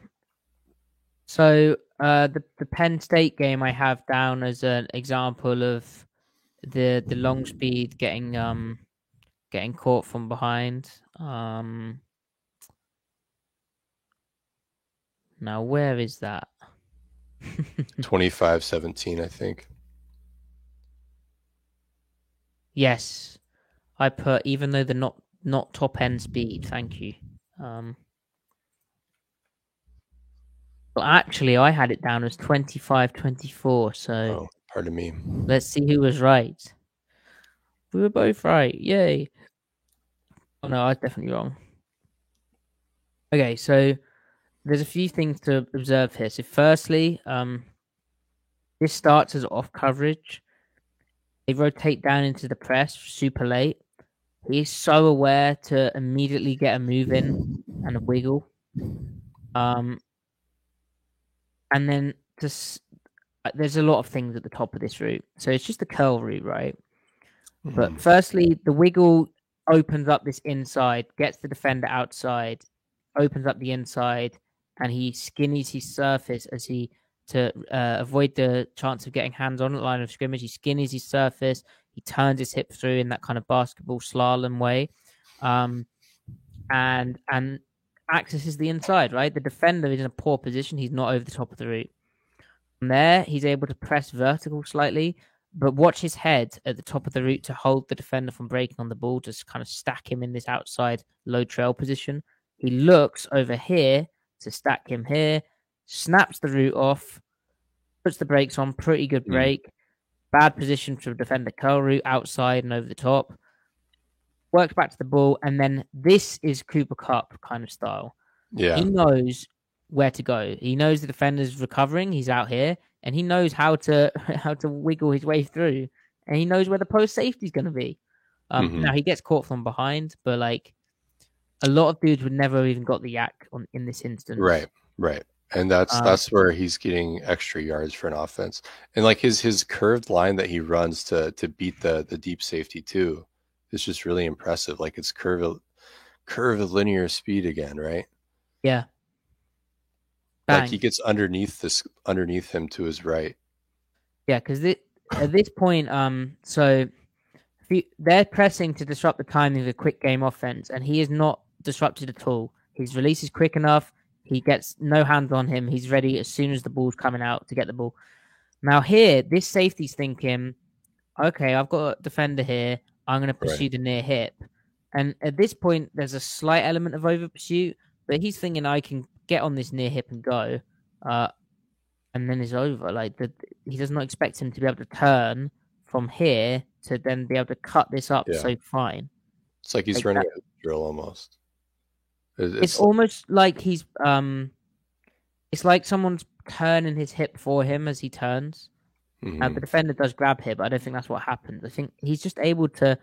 So uh, the the Penn State game I have down as an example of the the long speed getting um getting caught from behind. Um now where is that? *laughs* 25-17, I think. yes. I put even though they're not not top end speed, thank you. Um but actually I had it down as 25 24, so Oh, pardon me. Let's see who was right. We were both right. Yay. Oh no, I was definitely wrong. Okay, so there's a few things to observe here. So firstly, um this starts as off coverage. They rotate down into the press super late. He's so aware to immediately get a move in and a wiggle. Um and then to uh, there's a lot of things at the top of this route. So it's just the curl route, right? But Mhm. firstly, the wiggle opens up this inside, gets the defender outside, opens up the inside, and he skinnies his surface as he to uh, avoid the chance of getting hands on at line of scrimmage. He skinnies his surface. He turns his hip through in that kind of basketball slalom way, um, and and accesses the inside. Right, the defender is in a poor position. He's not over the top of the route. From there, he's able to press vertical slightly, but watch his head at the top of the route to hold the defender from breaking on the ball, just kind of stack him in this outside low trail position. He looks over here to stack him here, snaps the route off, puts the brakes on, pretty good Mm. Bad position for defender curl route outside and over the top. Works back to the ball, and then this is Cooper Kupp kind of style Yeah. he knows where to go. He knows the defender's recovering. He's out here, and he knows how to *laughs* how to wiggle his way through, and he knows where the post safety is going to be. Um, Mhm. Now he gets caught from behind, but like a lot of dudes would never have even got the YAC on in this instance. Right, right. And that's Um, that's where he's getting extra yards for an offense. And like his his curved line that he runs to to beat the the deep safety too is just really impressive. Like it's curve curve of linear speed again, right? Yeah. Like he gets underneath this underneath him to his right. Yeah, because at this point, um, so you- they're pressing to disrupt the timing of the quick game offense, and he is not disrupted at all. His release is quick enough. He gets no hands on him. He's ready as soon as the ball's coming out to get the ball. Now here, this safety's thinking, okay, I've got a defender here. I'm going to Right. pursue the near hip, and at this point, there's a slight element of over pursuit, but he's thinking I can get on this near hip and go. Uh, and then it's over. Like the, he does not expect him to be able to turn from here to then be able to cut this up Yeah. so fine. It's like he's Like running a drill almost. It- It's, almost like he's um, it's like someone's turning his hip for him as he turns. mhm. And the defender does grab him, but I don't think that's what happens. I think he's just able to,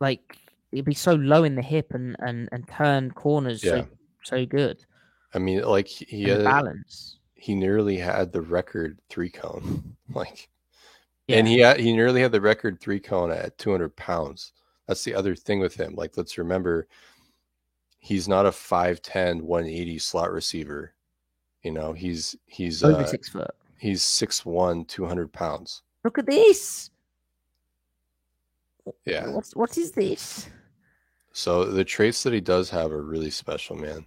like, he'd be so low in the hip and and and turn corners Yeah. so so good. I mean, like he had, balance. he nearly had the record three cone. *laughs* Like Yeah. And he had, he nearly had the record three cone at 200 pounds. That's the other thing with him. Like, let's remember, he's not a 5'10, 180 slot receiver. You know, he's he's over uh, six foot. he's 6'1, 200 pounds. Look at this. Yeah. What's what is this? So the traits that he does have are really special, man.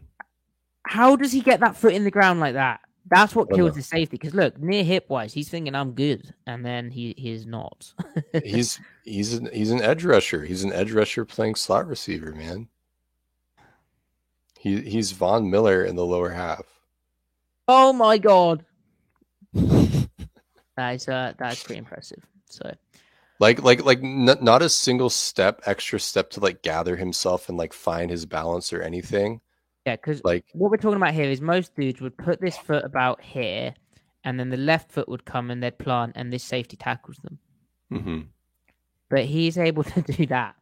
How does he get that foot in the ground like that? That's what kills his safety. Because look, near hip wise, he's thinking I'm good, and then he he is not. *laughs* He's he's an he's an edge rusher. He's an edge rusher playing slot receiver, man. He he's Von Miller in the lower half. oh my god, *laughs* that is uh that is pretty impressive. So like like like n- not a single step extra step to like gather himself and like find his balance or anything Yeah, because Like what we're talking about here is most dudes would put this foot about here, and then the left foot would come and they'd plant, and this safety tackles them. hmm But he's able *laughs* to do that.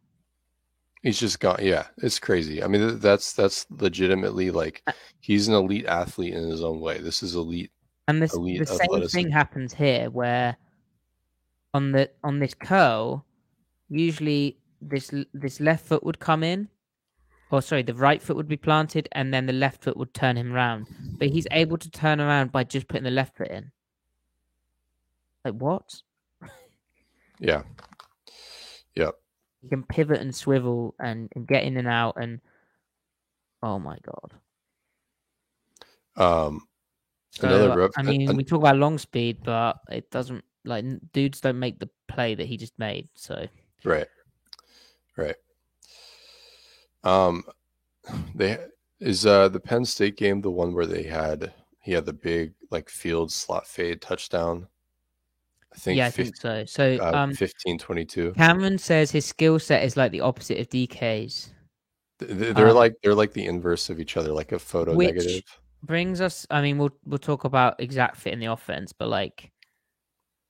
He's just gone. Yeah, it's crazy. I mean, that's that's legitimately like he's an elite athlete in his own way. This is elite. And this Elite the same thing happens here, where on the on this curl, usually this this left foot would come in, or sorry, the right foot would be planted, and then the left foot would turn him round. But he's able to turn around by just putting the left foot in. Like what? Yeah. Yep. He can pivot and swivel and, and get in and out and oh my god. Um, So, Another rep- I mean, an- we talk about long speed, but it doesn't like dudes don't make the play that he just made. So right. Right. Um, they is uh the Penn State game the one where they had he had the big like field slot fade touchdown. I think, yeah, I 15, think so. So uh, um, 15 22. Cameron says his skill set is like the opposite of DK's. Th- th- They're um, like they're like the inverse of each other, like a photo Which- negative. Brings us. I mean, we'll we'll talk about exact fit in the offense, but like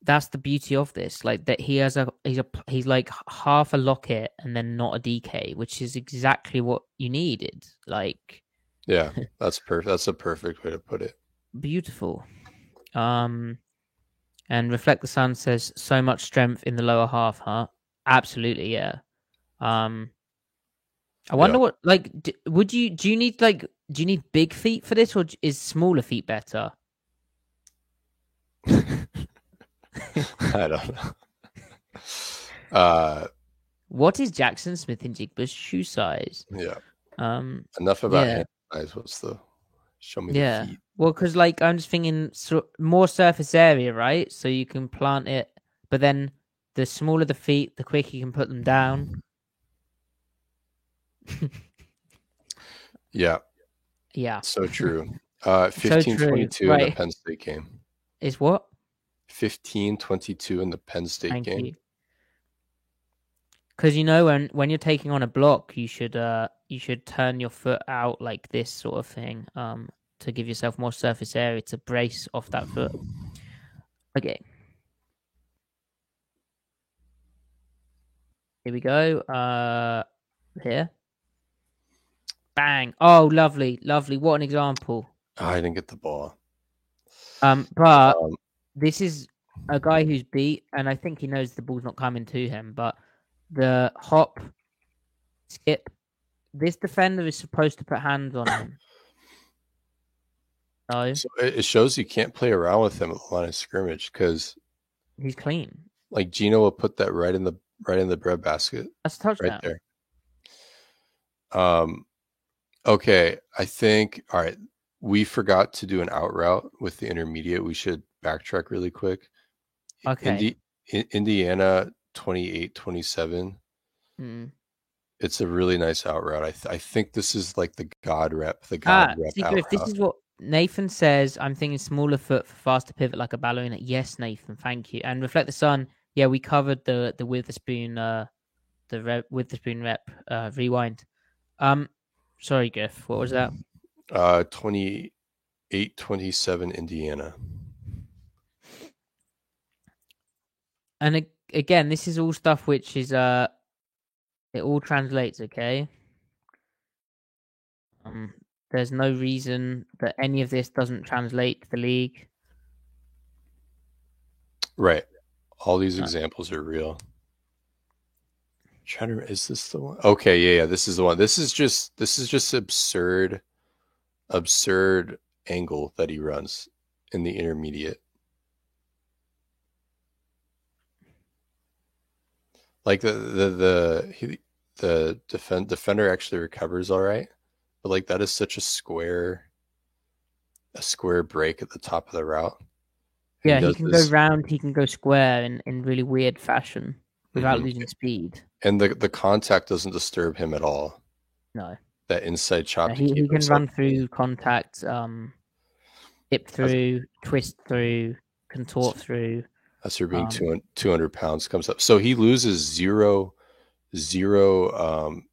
that's the beauty of this. Like that he has a he's a he's like half a locket and then not a DK, which is exactly what you needed. Like Yeah, *laughs* that's perfect. That's a perfect way to put it. beautiful. Um, and reflect the sun says so much strength in the lower half, huh? Absolutely, yeah. Um, I wonder Yeah. what like d- would you do you need like do you need big feet for this or is smaller feet better? *laughs* I don't know. *laughs* Uh, What is Jaxon Smith-Njigba's shoe size? yeah. Um, Enough about Yeah. size. What's the show me Yeah. the feet? well, because like I'm just thinking so, more surface area, right? So you can plant it, but then the smaller the feet, the quicker you can put them down. *laughs* Yeah, Yeah, so *laughs* true. Uh, So 15 true, 22 in the. Penn State game. is what? 1522 in the Penn State Thank game. you. Because you know when when you're taking on a block, you should uh you should turn your foot out like this sort of thing um to give yourself more surface area to brace off that foot. Okay. Here we go. Uh here. Bang. Oh, lovely, lovely. What an example. I didn't get the ball. Um, but Um, this is a guy who's beat, and I think he knows the ball's not coming to him. But the hop, skip, this defender is supposed to put hands on him. No, so it it shows you can't play around with him at the line of scrimmage because, he's clean. like, Gino will put that right in the right in the bread basket. That's a touchdown. right there. Um, okay, I think all right. We forgot to do an out route with the intermediate. We should backtrack really quick. Okay. Indi- I- Indiana 28 27. Mm. It's a really nice out route. I, th- I think this is like the God rep, the God Ah, rep see, this route. is what Nathan says. I'm thinking smaller foot for faster pivot like a ballerina. Yes, Nathan, thank you. And reflect the sun. Yeah, we covered the the Witherspoon uh the rep, Witherspoon rep uh rewind. Um, sorry, Griff. What was that? Uh, 28 27 Indiana. And ag- again, this is all stuff which is uh, it all translates. Okay. Um, there's no reason that any of this doesn't translate to the league. Right. All these examples are real. Trying to is this the one? Okay, yeah, yeah, this is the one. This is just this is just absurd, absurd angle that he runs in the intermediate. Like the the the he, the defend defender actually recovers all right, but like that is such a square, a square break at the top of the route. And Yeah, he does can this- go round. He can go square in in really weird fashion without Mhm. losing speed. and the the contact doesn't disturb him at all. No, That inside chop. Yeah, he, he can run through contact, um, dip through, twist through, contort through. As for being um, 200 200 pounds comes up. So he loses zero, zero. Um.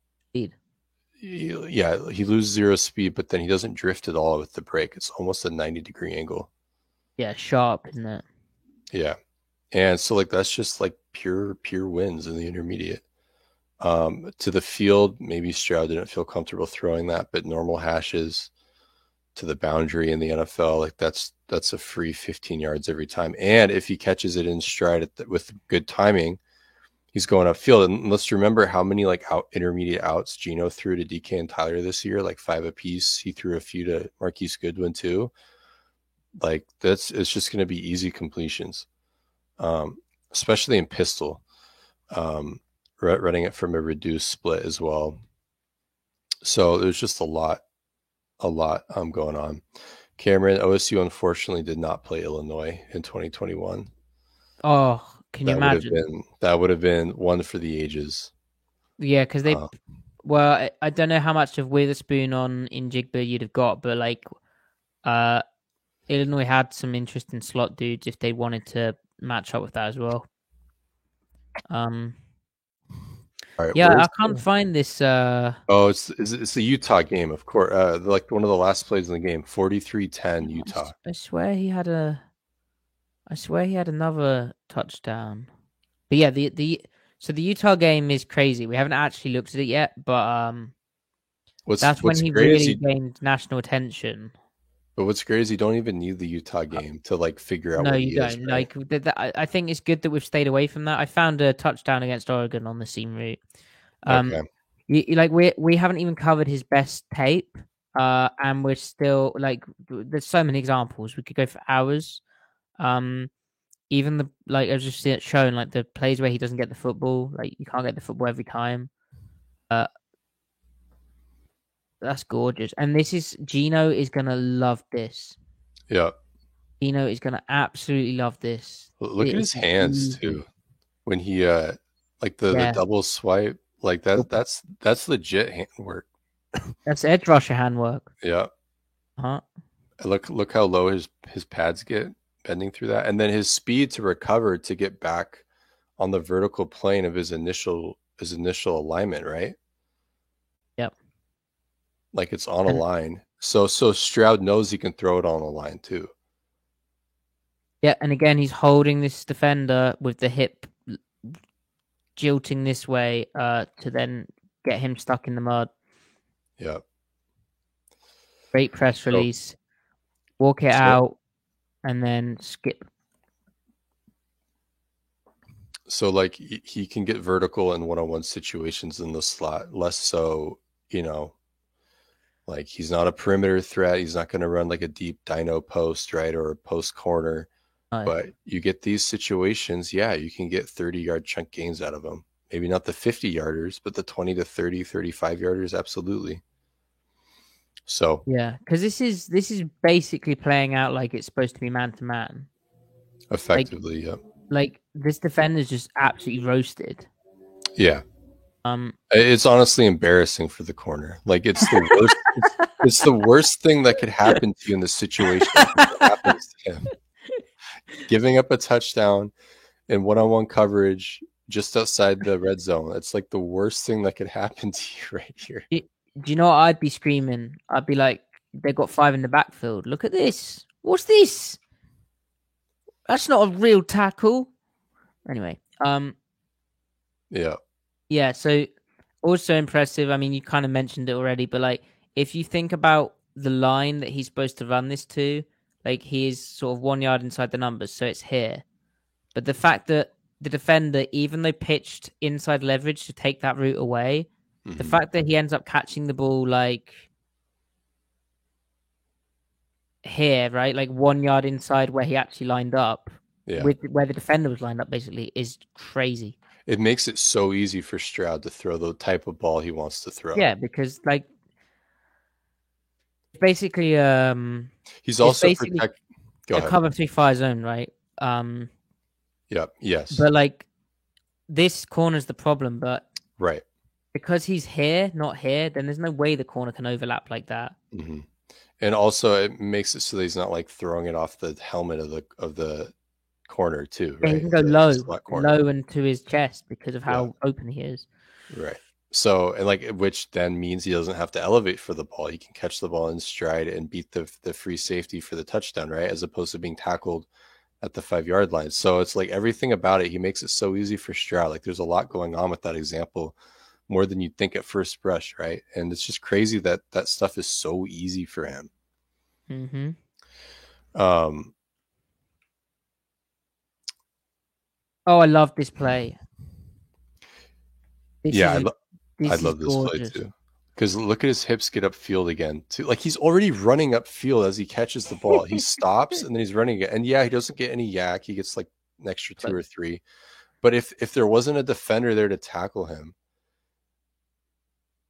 He- yeah, he loses zero speed, but then he doesn't drift at all with the brake. It's almost a 90 degree angle. Yeah, sharp, isn't it? Yeah. And so like that's just like pure pure wins in the intermediate. Um to the field, maybe Stroud didn't feel comfortable throwing that, but normal hashes to the boundary in the NFL, like that's that's a free 15 yards every time. And if he catches it in stride at the, with good timing, he's going upfield. And let's remember how many like out intermediate outs Gino threw to DK and Tyler this year, like five apiece. He threw a few to Marquise Goodwin too. Like that's it's just going to be easy completions, um, especially in pistol. Um, ru- running it from a reduced split as well. So there's just a lot, a lot um, going on. Cameron OSU unfortunately did not play Illinois in 2021. Oh, can you that would have imagine? been that would have been one for the ages. Yeah, because they. Uh, Well, I, I don't know how much of Witherspoon on Njigba you'd have got, but like, uh, Illinois had some interesting slot dudes if they wanted to match up with that as well. Um, right, yeah, I can't the- find this. Uh, Oh, it's it's, it's the Utah game, of course. Uh, like one of the last plays in the game, 43-10 I s- Utah. I swear he had a. I swear he had another touchdown. But yeah, the the so the Utah game is crazy. We haven't actually looked at it yet, but um, What's that's when he is really gained national attention. but what's you don't even need the Utah game to like figure out No, what you he don't. is, right? Like, th- th- I I think it's good that we've stayed away from that. I found a touchdown against Oregon on the seam route. Um, okay. you, you- like we we haven't even covered his best tape, uh, and we're still like there's so many examples. We could go for hours. Um, even the like I was just shown like the plays where he doesn't get the football, like you can't get the football every time. Uh, that's gorgeous, and this is Gino is gonna love this. Yeah. Gino is gonna absolutely love this. Look It at his hands easy. too. When he uh like the, Yeah. the double swipe, like that that's that's legit hand work. That's edge rusher handwork. Yeah. Huh? Look look how low his his pads get bending through that. And then his speed to recover to get back on the vertical plane of his initial his initial alignment, right? Yep. Like it's on a line. So so Stroud knows he can throw it on a line too. Yeah, and again, he's holding this defender with the hip jilting this way uh, to then get him stuck in the mud. Yeah. Great press So- release. Walk it so- out and then skip. So like he, can get vertical in one-on-one situations in the slot, less so, you know, like he's not a perimeter threat. He's not going to run like a deep dino post, right, or a post corner. But you get these situations, yeah, you can get 30 yard chunk gains out of them. Maybe not the 50 yarders, but the 20 to 30, 35 yarders, absolutely. So Yeah, because this is this is basically playing out like it's supposed to be man to man. effectively, yeah. Like this defender's just absolutely roasted. Yeah. Um, It's honestly embarrassing for the corner. Like it's the worst. it's, it's the worst thing that could happen to you in this situation. happens to him. Giving up a touchdown in one-on-one coverage just outside the red zone. It's like the worst thing that could happen to you right here. Do you know what I'd be screaming? I'd be like, they got five in the backfield. Look at this. What's this? That's not a real tackle. Anyway, um, Yeah. yeah. So also impressive. I mean, you kind of mentioned it already, but like, if you think about the line that he's supposed to run this to, like he is sort of one yard inside the numbers, so it's here. But the fact that the defender, even though pitched inside leverage to take that route away, the Mhm. fact that he ends up catching the ball like here, right, like one yard inside where he actually lined up, yeah. with where the defender was lined up, basically, is crazy. it makes it so easy for Stroud to throw the type of ball he wants to throw. Yeah, because like basically, um, He's also basically protect. Go a ahead. cover three fire zone, right? Um, Yeah. Yes. but like this corner's the problem, but right. Because he's here, not here, then there's no way the corner can overlap like that. hmm And also, it makes it so that he's not like throwing it off the helmet of the of the corner too. Yeah, he can go The low, low into his chest because of how open he is. Right. So and like which then means he doesn't have to elevate for the ball. He can catch the ball in stride and beat the the free safety for the touchdown, right? As opposed to being tackled at the five yard line. So it's like everything about it, he makes it so easy for Stroud. Like there's a lot going on with that example, more than you'd think at first brush, right? And it's just crazy that that stuff is so easy for him. Mm-hmm. Um, Oh, I love this play. This yeah, I, lo- I love this gorgeous. play too. Because look at his hips get upfield again. Too. Like he's already running upfield as he catches the ball. He stops and then he's running it. And yeah, he doesn't get any YAC. He gets like an extra two or three. But if if there wasn't a defender there to tackle him,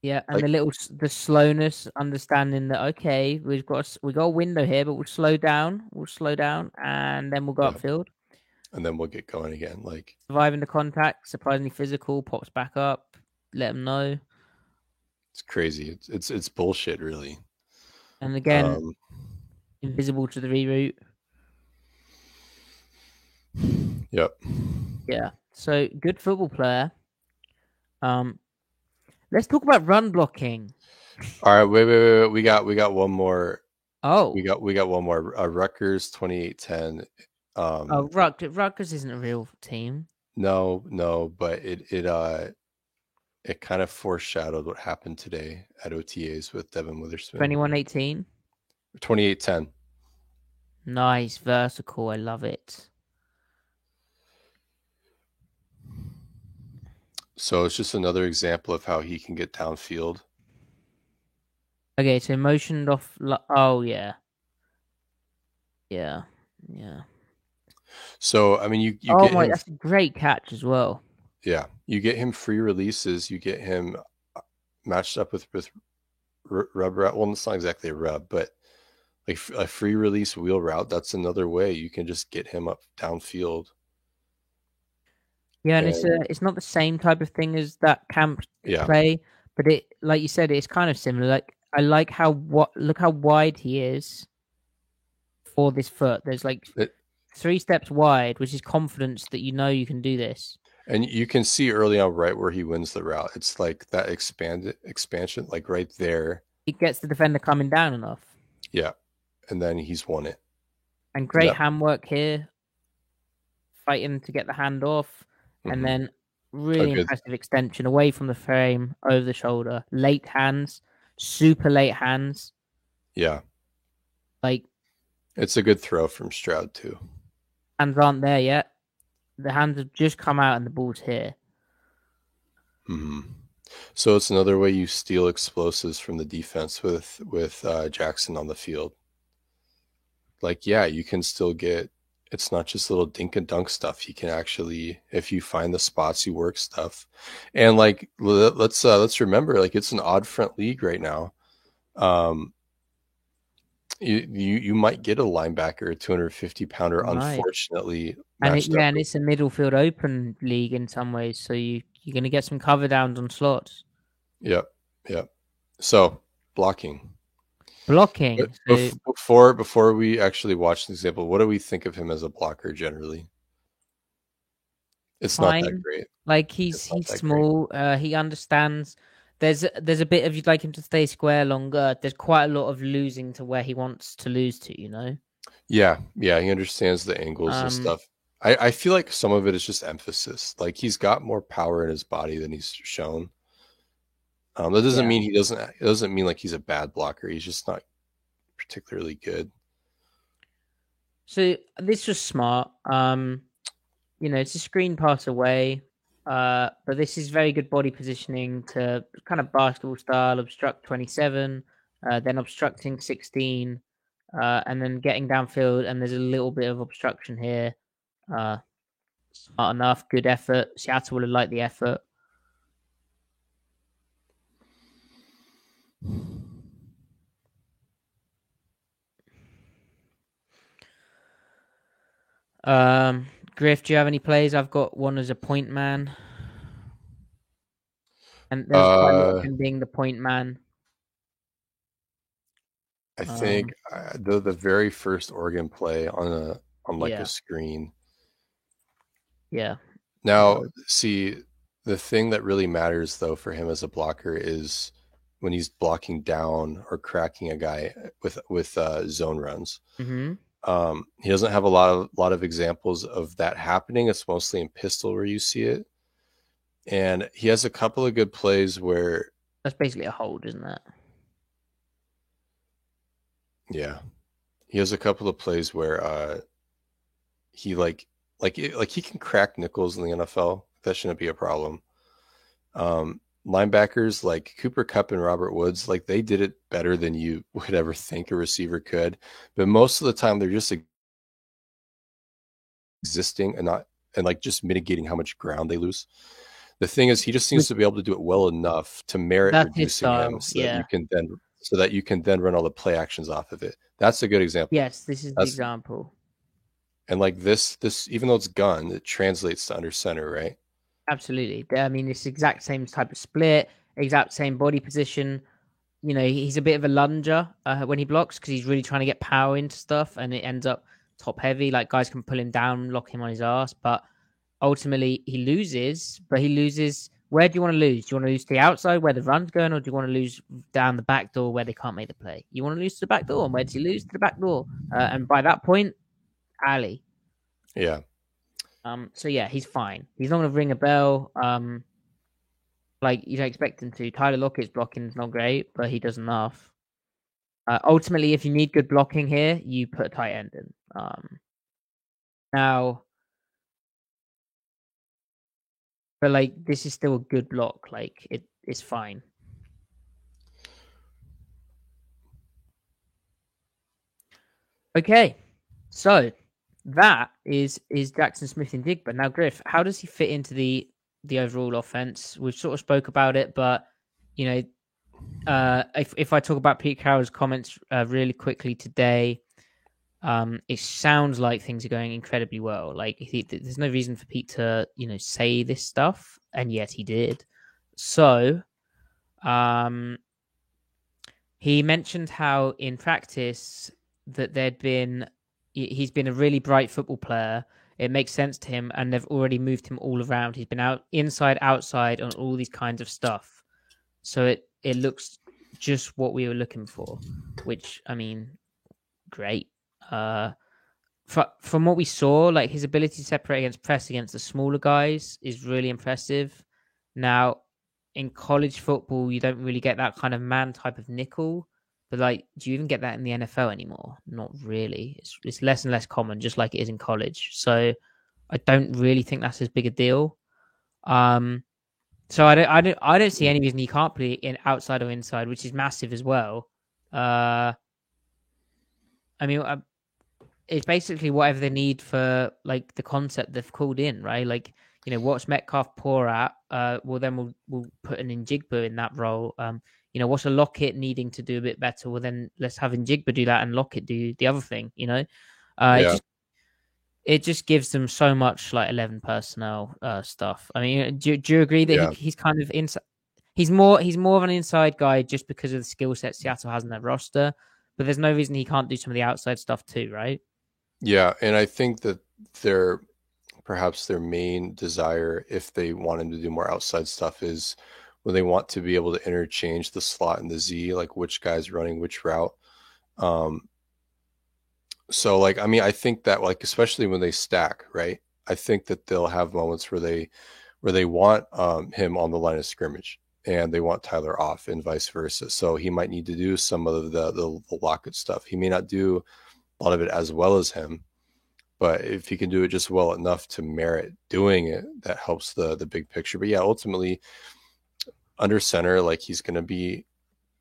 Yeah, and Like- the little the slowness, understanding that okay, we've got a we got a window here, but we'll slow down. We'll slow down, and then we'll go Yeah. upfield. and then we'll get going again. Like Surviving the contact, surprisingly physical, pops back up. Let them know, it's crazy. It's it's it's bullshit, really. and again, Um, invisible to the reroute. yep. Yeah, so good football player. Um, let's talk about run blocking. All right. Wait, wait, wait, wait. We got we got one more. Oh, We got we got one more. Uh, Rutgers twenty eight ten. Um, oh, Ruck, Rutgers isn't a real team. No, no, but it it uh it kind of foreshadowed what happened today at OTAs with Devon Witherspoon. Twenty-one eighteen. 28-10. Nice, vertical. I love it. So it's just another example of how he can get downfield. Okay, so motioned off. Oh yeah, yeah, yeah. So I mean, you you oh get my, him, that's a great catch as well. yeah, you get him free releases. You get him uh, matched up with with rub route. Well, it's not exactly a rub, but like a free release wheel route. That's another way you can just get him up downfield. Yeah, and it's um, a, it's not the same type of thing as that camp Yeah, play, but it, like you said, it's kind of similar. Like I like how what look how wide he is for this foot. There's like It- three steps wide, which is confidence that you know you can do this. and you can see early on right where he wins the route. It's like that expanded expansion, like right there. It gets the defender coming down enough, Yeah, and then he's won it. and great Yeah. handwork here, fighting to get the hand off. And then really good. impressive extension away from the frame over the shoulder late hands super late hands yeah, like it's a good throw from Stroud too. hands aren't there yet the hands have just come out and the ball's here hmm So it's another way you steal explosives from the defense with with uh, Jaxon on the field. Like, yeah, you can still get. It's not just little dink and dunk stuff. You can actually, if you find the spots, you work stuff. And like, let's uh, let's remember, like, it's an odd front league right now. Um, you you you might get a linebacker, a 250 pounder. Might. Unfortunately, and it, yeah and it's a middle field open league in some ways so you you're going to get some cover downs on slots Yep, yep. So blocking. Blocking so before before we actually watch the example, what do we think of him as a blocker generally? It's not that great. like he's he's small uh he understands there's there's a bit of you'd like him to stay square longer there's quite a lot of losing to where he wants to lose to you know Yeah, yeah, he understands the angles Um, and stuff. I, I feel like some of it is just emphasis. Like he's got more power in his body than he's shown. Um, that doesn't Yeah. mean he doesn't. It doesn't mean like he's a bad blocker. He's just not particularly good. So this was smart. Um, you know, it's a screen pass away, uh, but this is very good body positioning to kind of basketball style obstruct twenty seven, uh, then obstructing sixteen, uh, and then getting downfield. And there's a little bit of obstruction here. Uh, smart enough, good effort. Seattle will have liked the effort. Um, Griff, do you have any plays? I've got one as a point man. And there's quite a lot Uh, being the point man. I think uh, the the very first Oregon play on a on like Yeah. a screen. Yeah. Now, see, The thing that really matters though for him as a blocker is when he's blocking down or cracking a guy with with uh, zone runs. Mm-hmm. Um, he doesn't have a lot of lot of examples of that happening. It's mostly in pistol where you see it, and he has a couple of good plays where That's basically a hold, isn't it? yeah, he has a couple of plays where uh, he like like like he can crack nickels in the NFL. That shouldn't be a problem. Um, linebackers like Cooper Kupp and Robert Woods, like they did it better than you *laughs* would ever think a receiver could. But most of the time, they're just existing and not and like just mitigating how much ground they lose. The thing is, he just seems to be able to do it well enough to merit That's reducing him, so yeah. that you can then so that you can then run all the play actions off of it. That's a good example. Yes, this is the example. And like this, this even though it's gun, it translates to under center, right? Absolutely. I mean, it's exact same type of split, exact same body position. You know, he's a bit of a lunger uh, when he blocks because he's really trying to get power into stuff, and it ends up top heavy. Like guys can pull him down, lock him on his ass, but ultimately he loses. But he loses. Where do you want to lose? Do you want to lose to the outside where the run's going, or do you want to lose down the back door where they can't make the play? You want to lose to the back door, and where do you lose to the back door? Uh, and by that point, Ali. Yeah. Um, so yeah, he's fine. He's not going to ring a bell. Um, like you don't expect him to. Tyler Lockett's blocking is not great, but he does enough. Uh, ultimately, if you need good blocking here, you put a tight end in. Um, now, but like this is still a good block. Like it, it's fine. Okay, so that is is Jaxon Smith-Njigba. Now, Griff, how does he fit into the the overall offense? We've sort of spoke about it, but you know, uh, if if I talk about Pete Carroll's comments uh, really quickly today, um, it sounds like things are going incredibly well. Like he, there's no reason for Pete to you know say this stuff, and yet he did. So, um, he mentioned how in practice that there'd been he's been a really bright football player. It makes sense to him, and they've already moved him all around. He's been out inside, outside, on all these kinds of stuff. So it it looks just what we were looking for, which I mean, great. Uh, fr- from what we saw, like his ability to separate against press against the smaller guys is really impressive. Now, in college football, you don't really get that kind of man type of nickel. But like, do you even get that in the NFL anymore? Not really. It's it's less and less common, just like it is in college. So I don't really think that's as big a deal. Um, so I don't I don't I don't see any reason he can't play in outside or inside, which is massive as well. Uh, I mean, uh, it's basically whatever they need for like the concept they've called in, right? Like you know, what's Metcalf poor at? Uh, well, then we'll we'll put an Njigba in that role. Um, you know, what's a Lockett needing to do a bit better? Well, then let's have Njigba do that and Lockett do the other thing. You know, uh, it just it just gives them so much like eleven personnel uh, stuff. I mean, do, do you agree that Yeah. he, he's kind of inside? He's more he's more of an inside guy just because of the skill set Seattle has in their roster. But there's no reason he can't do some of the outside stuff too, right? Yeah, and I think that their perhaps their main desire, if they want him to do more outside stuff, is when they want to be able to interchange the slot and the Z, like which guy's running which route. Um, so like I mean, I think that like especially when they stack, right? I think that they'll have moments where they where they want um, him on the line of scrimmage and they want Tyler off and vice versa. So he might need to do some of the the, the Lockett stuff. He may not do a lot of it as well as him, but if he can do it just well enough to merit doing it, that helps the the big picture. But yeah, ultimately, under center, like he's going to be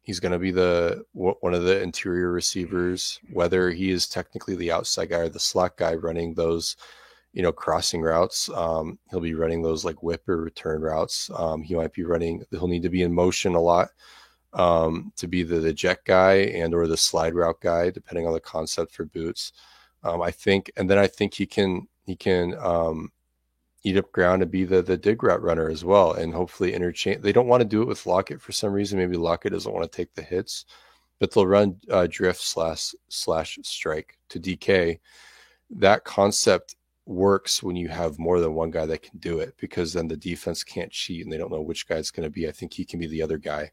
he's going to be the one of the interior receivers, whether he is technically the outside guy or the slot guy running those you know crossing routes. Um, he'll be running those like whip or return routes. Um, he might be running. He'll need to be in motion a lot um, to be the, the jet guy and or the slide route guy, depending on the concept for boots. Um, I think, and then I think he can he can um, eat up ground to be the the dig route runner as well, and hopefully interchange. They don't want to do it with Lockett for some reason. Maybe Lockett doesn't want to take the hits, but they'll run uh, drift slash slash strike to DK. That concept works when you have more than one guy that can do it because then the defense can't cheat and they don't know which guy's going to be. I think he can be the other guy.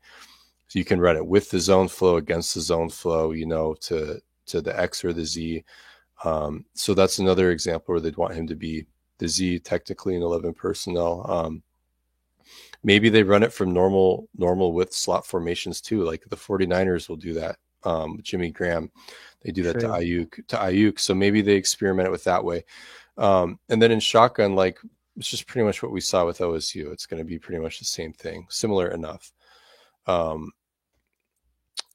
So you can run it with the zone flow against the zone flow, you know, to to the X or the Z. Um, so that's another example where they'd want him to be the Z technically in 11 personnel. Um, maybe they run it from normal normal with slot formations too. Like the 49ers will do that. Um, Jimmy Graham, they do that True. to Aiyuk to Aiyuk. So maybe they experiment it with that way. Um, and then in shotgun, like it's just pretty much what we saw with OSU. It's going to be pretty much the same thing, similar enough. Um,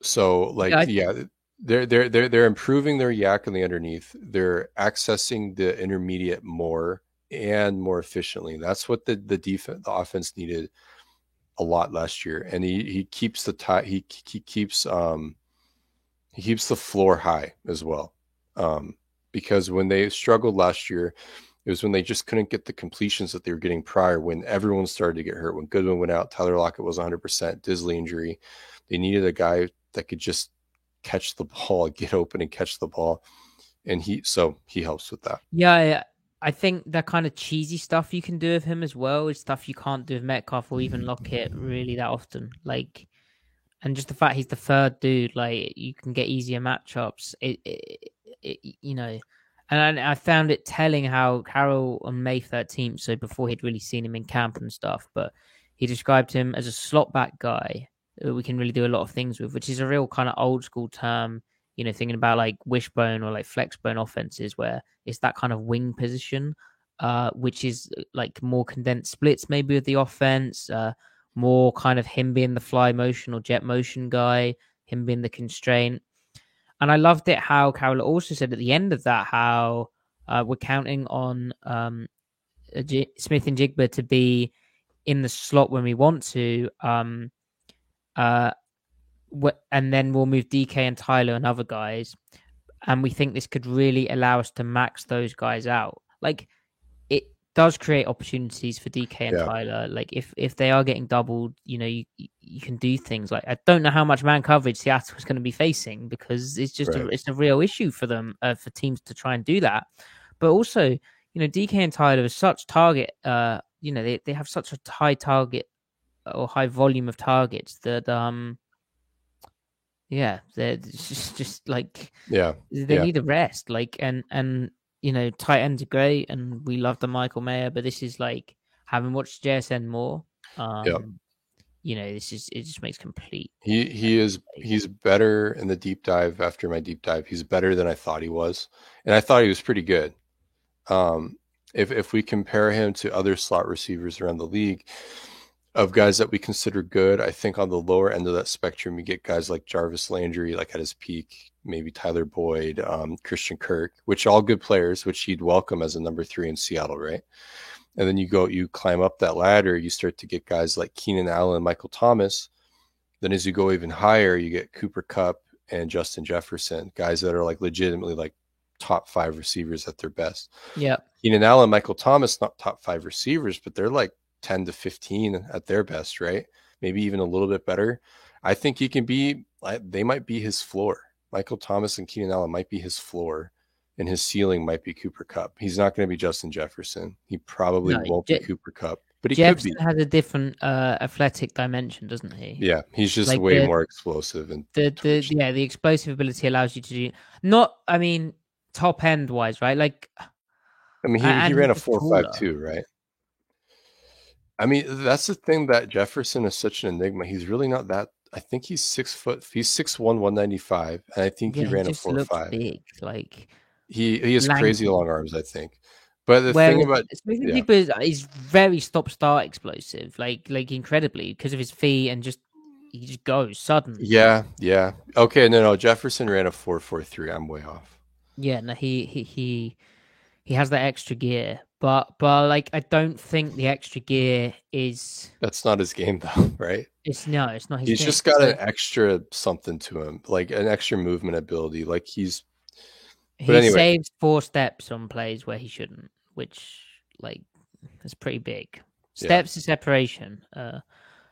so like yeah, yeah, they're they're they're they're improving their YAC in the underneath. They're accessing the intermediate more and more efficiently. That's what the the defense the offense needed a lot last year. And he he keeps the tie he he keeps um he keeps the floor high as well. Um because when they struggled last year, it was when they just couldn't get the completions that they were getting prior when everyone started to get hurt. When Goodwin went out, Tyler Lockett was 100%, Dissly injury. They needed a guy that could just catch the *laughs* ball, get open and catch the ball. And he, so he helps with that. Yeah. I think that kind of cheesy stuff you can do with him as well is stuff you can't do with Metcalf or even Lockett really that often. Like, and just the fact he's the third dude, like you can get easier matchups. It, it, it you know, and I, I, found it telling how Carroll on May 13th, so before he'd really seen him in camp and stuff, but he described him as a slot back guy that we can really do a lot of things with, which is a real kind of old school term. You know, thinking about like wishbone or like flexbone offenses, where it's that kind of wing position, uh, which is uh, like more condensed splits, maybe with the offense, uh, more kind of him being the fly motion or jet motion guy, him being the constraint. And I loved it how Carroll also said at the end of that how uh, we're counting on um, Smith-Njigba to be in the slot when we want to. Um, uh, and then we'll move DK and Tyler and other guys. And we think this could really allow us to max those guys out. Like it does create opportunities for DK and yeah. Tyler. Like if if they are getting doubled, you know, you you can do things like I don't know how much man coverage Seattle is going to be facing because it's just right. a, it's a real issue for them uh, for teams to try and do that. But also, you know, DK and Tyler are such target. Uh, you know, they they have such a high target or high volume of targets that um yeah they're just, just like yeah they yeah. need a rest like and and you know tight ends are great and we love the michael mayer but this is like having watched jsn more um yeah. you know this is it just makes complete he he is he's better in the deep dive after my deep dive he's better than i thought he was and i thought he was pretty good um if if we compare him to other slot receivers around the league of guys that we consider good. I think on the lower end of that spectrum, you get guys like Jarvis Landry, like at his peak, maybe Tyler Boyd, um, Christian Kirk, which are all good players, which you'd welcome as a number three in Seattle, right? And then you go, you climb up that ladder, you start to get guys like Keenan Allen, Michael Thomas. Then as you go even higher, you get Cooper Kupp and Justin Jefferson, guys that are like legitimately like top five receivers at their best. Yeah. Keenan Allen, Michael Thomas, not top five receivers, but they're like 10 to 15 at their best, right? Maybe even a little bit better. I think he can be, they might be his floor. Michael Thomas and Keenan Allen might be his floor, and his ceiling might be Cooper Kupp. He's not going to be Justin Jefferson. He probably no, won't Je- be Cooper Kupp, but he Jefferson could be. has a different uh, athletic dimension, doesn't he? Yeah, he's just like way the, more explosive and the, the yeah the explosive ability allows you to do not. I mean, top end wise, right? Like, I mean, he, he ran a four five two, right? I mean, that's the thing that Jefferson is such an enigma. He's really not that. I think he's six foot. He's six one, one ninety five, and I think yeah, he ran he a four five. Big, like he he has lanky. crazy long arms. I think. But the thing about yeah. is he's very stop start explosive, like like incredibly because of his feet and just he just goes sudden. Yeah, yeah. Okay, no, no. Jefferson ran a four four three. I'm way off. Yeah, no, he he he he has that extra gear, but but like I don't think the extra gear is. That's not his game *laughs* though, right? It's no, it's not his. He's game. just got an extra something to him, like an extra movement ability. Like he's. He anyway. saves four steps on plays where he shouldn't, which like is pretty big. Steps yeah. of separation. Uh,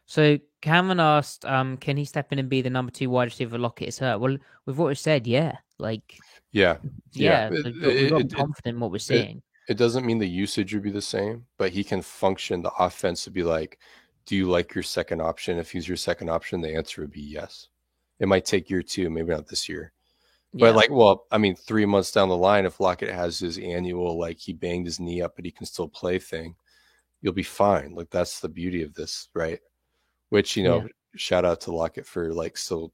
so Cameron asked, um, can he step in and be the number two wide receiver? Lockett is hurt. Well, we've already said, yeah. Like, yeah, yeah, yeah. It, we're, it, confident in what we're seeing. It doesn't mean the usage would be the same, but he can function the offense to be like, do you like your second option? If he's your second option, the answer would be yes. It might take year two, maybe not this year. But Yeah. like, well, I mean, three months down the line, if Lockett has his annual like he banged his knee up, but he can still play thing, you'll be fine. Like that's the beauty of this, right? Which you know, Yeah. shout out to Lockett for like still,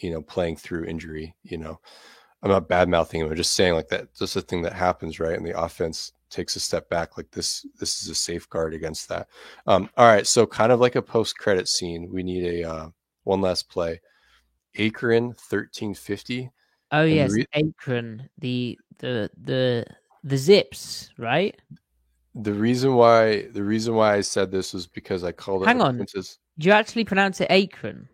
you know, playing through injury. You know, I'm not bad mouthing him. I'm just saying like that. Just a thing that happens, right? And the offense takes a step back. Like this, this is a safeguard against that. Um, all right, so kind of like a post credit scene, we need a uh, one last play. Akron 1350. oh the yes, re- Akron, the the the the Zips, right? The reason why the reason why I said this was because I called it. Hang on. Princess- Do you actually pronounce it Akron?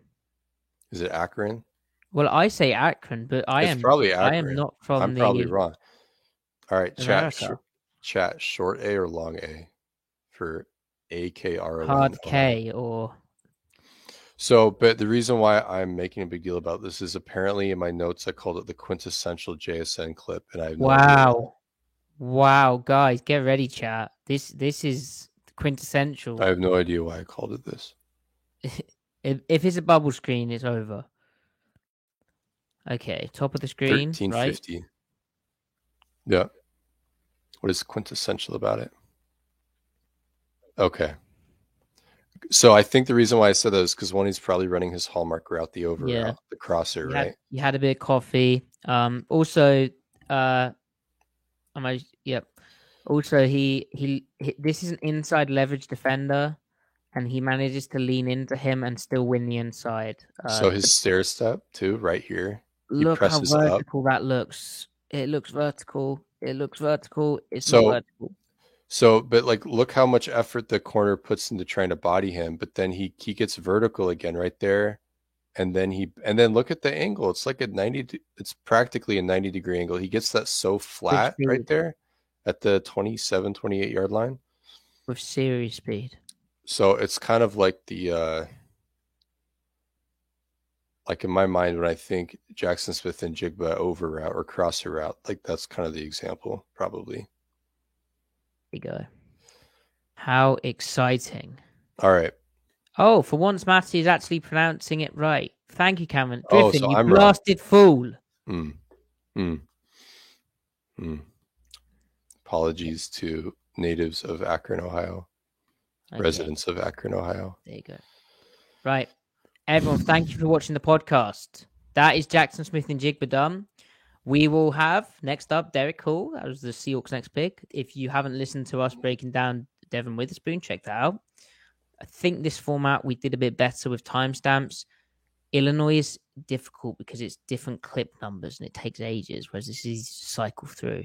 Is it Akron? Well, I say Akron, but I It's am probably I am not from I'm the probably wrong. All right, chat. Short, chat. Short A or long A for A K R O hard K or So, but the reason why I'm making a big deal about this is apparently in my notes I called it the quintessential JSN clip, and I have no idea why. wow, wow, guys, get ready, chat. This this is quintessential. I have no idea why I called it this. *laughs* If if it's a bubble screen, it's over. Okay, top of the screen, right? 1350. Yeah. What is quintessential about it? Okay. So I think the reason why I said that is because one, he's probably running his hallmark route, the over Yeah. route, the crosser, You right? had, you had a bit of coffee. Um, also, uh, am I? Yep. Also, he, he he this is an inside leverage defender, and he manages to lean into him and still win the inside. Uh, so his stair step too, right here. Look how vertical that looks. It looks vertical. It looks vertical. It's So- not vertical. So, but like, look how much effort the corner puts into trying to body him, but then he he gets vertical again right there, and then he and then look at the angle. It's like a ninety. It's practically a ninety degree angle. He gets that so flat right there at the 27, 28 yard line. with serious speed. So it's kind of like the uh like in my mind when I think Jaxon Smith-Njigba over route or crosser route, like that's kind of the example, probably. There you go. How exciting! All right. Oh, for once, Matty is actually pronouncing it right. Thank you, Cameron. Oh, so you I'm wrong. blasted fool. Mm. Mm. Mm. Apologies to natives of Akron, Ohio, Okay, residents of Akron, Ohio. There you go. Right. Everyone, thank you for watching the podcast. That is Jaxon Smith-Njigba done. We will have next up Derick Hall. That was the Seahawks next pick. If you haven't listened to us breaking down Devon Witherspoon, check that out. I think this format we did a bit better with timestamps. Illinois is difficult because it's different clip numbers and it takes ages, whereas this is cycle through.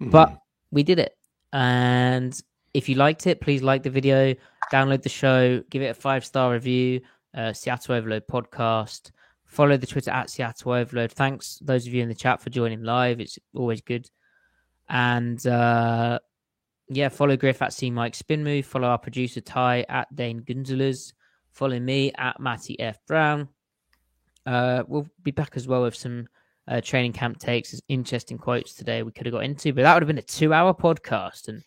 Mhm. But we did it. And if you liked it, please like the video, download the show, give it a five star review. Uh, Seattle Overload podcast. Follow the Twitter at Seattle Overload. Thanks those of you in the chat for joining live. It's always good. And uh, yeah, follow Griff at C Mike Spin Move. Follow our producer Ty at Dane Gunzelers. Follow me at Matty F Brown. Uh, we'll be back as well with some uh, training camp takes, interesting quotes today we could have got into, but that would have been a two hour podcast, and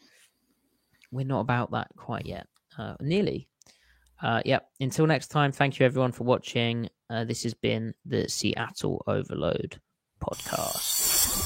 we're not about that quite yet. Uh, nearly. Uh. Until next time, thank you everyone for watching. Uh, this has been the Seattle Overload podcast.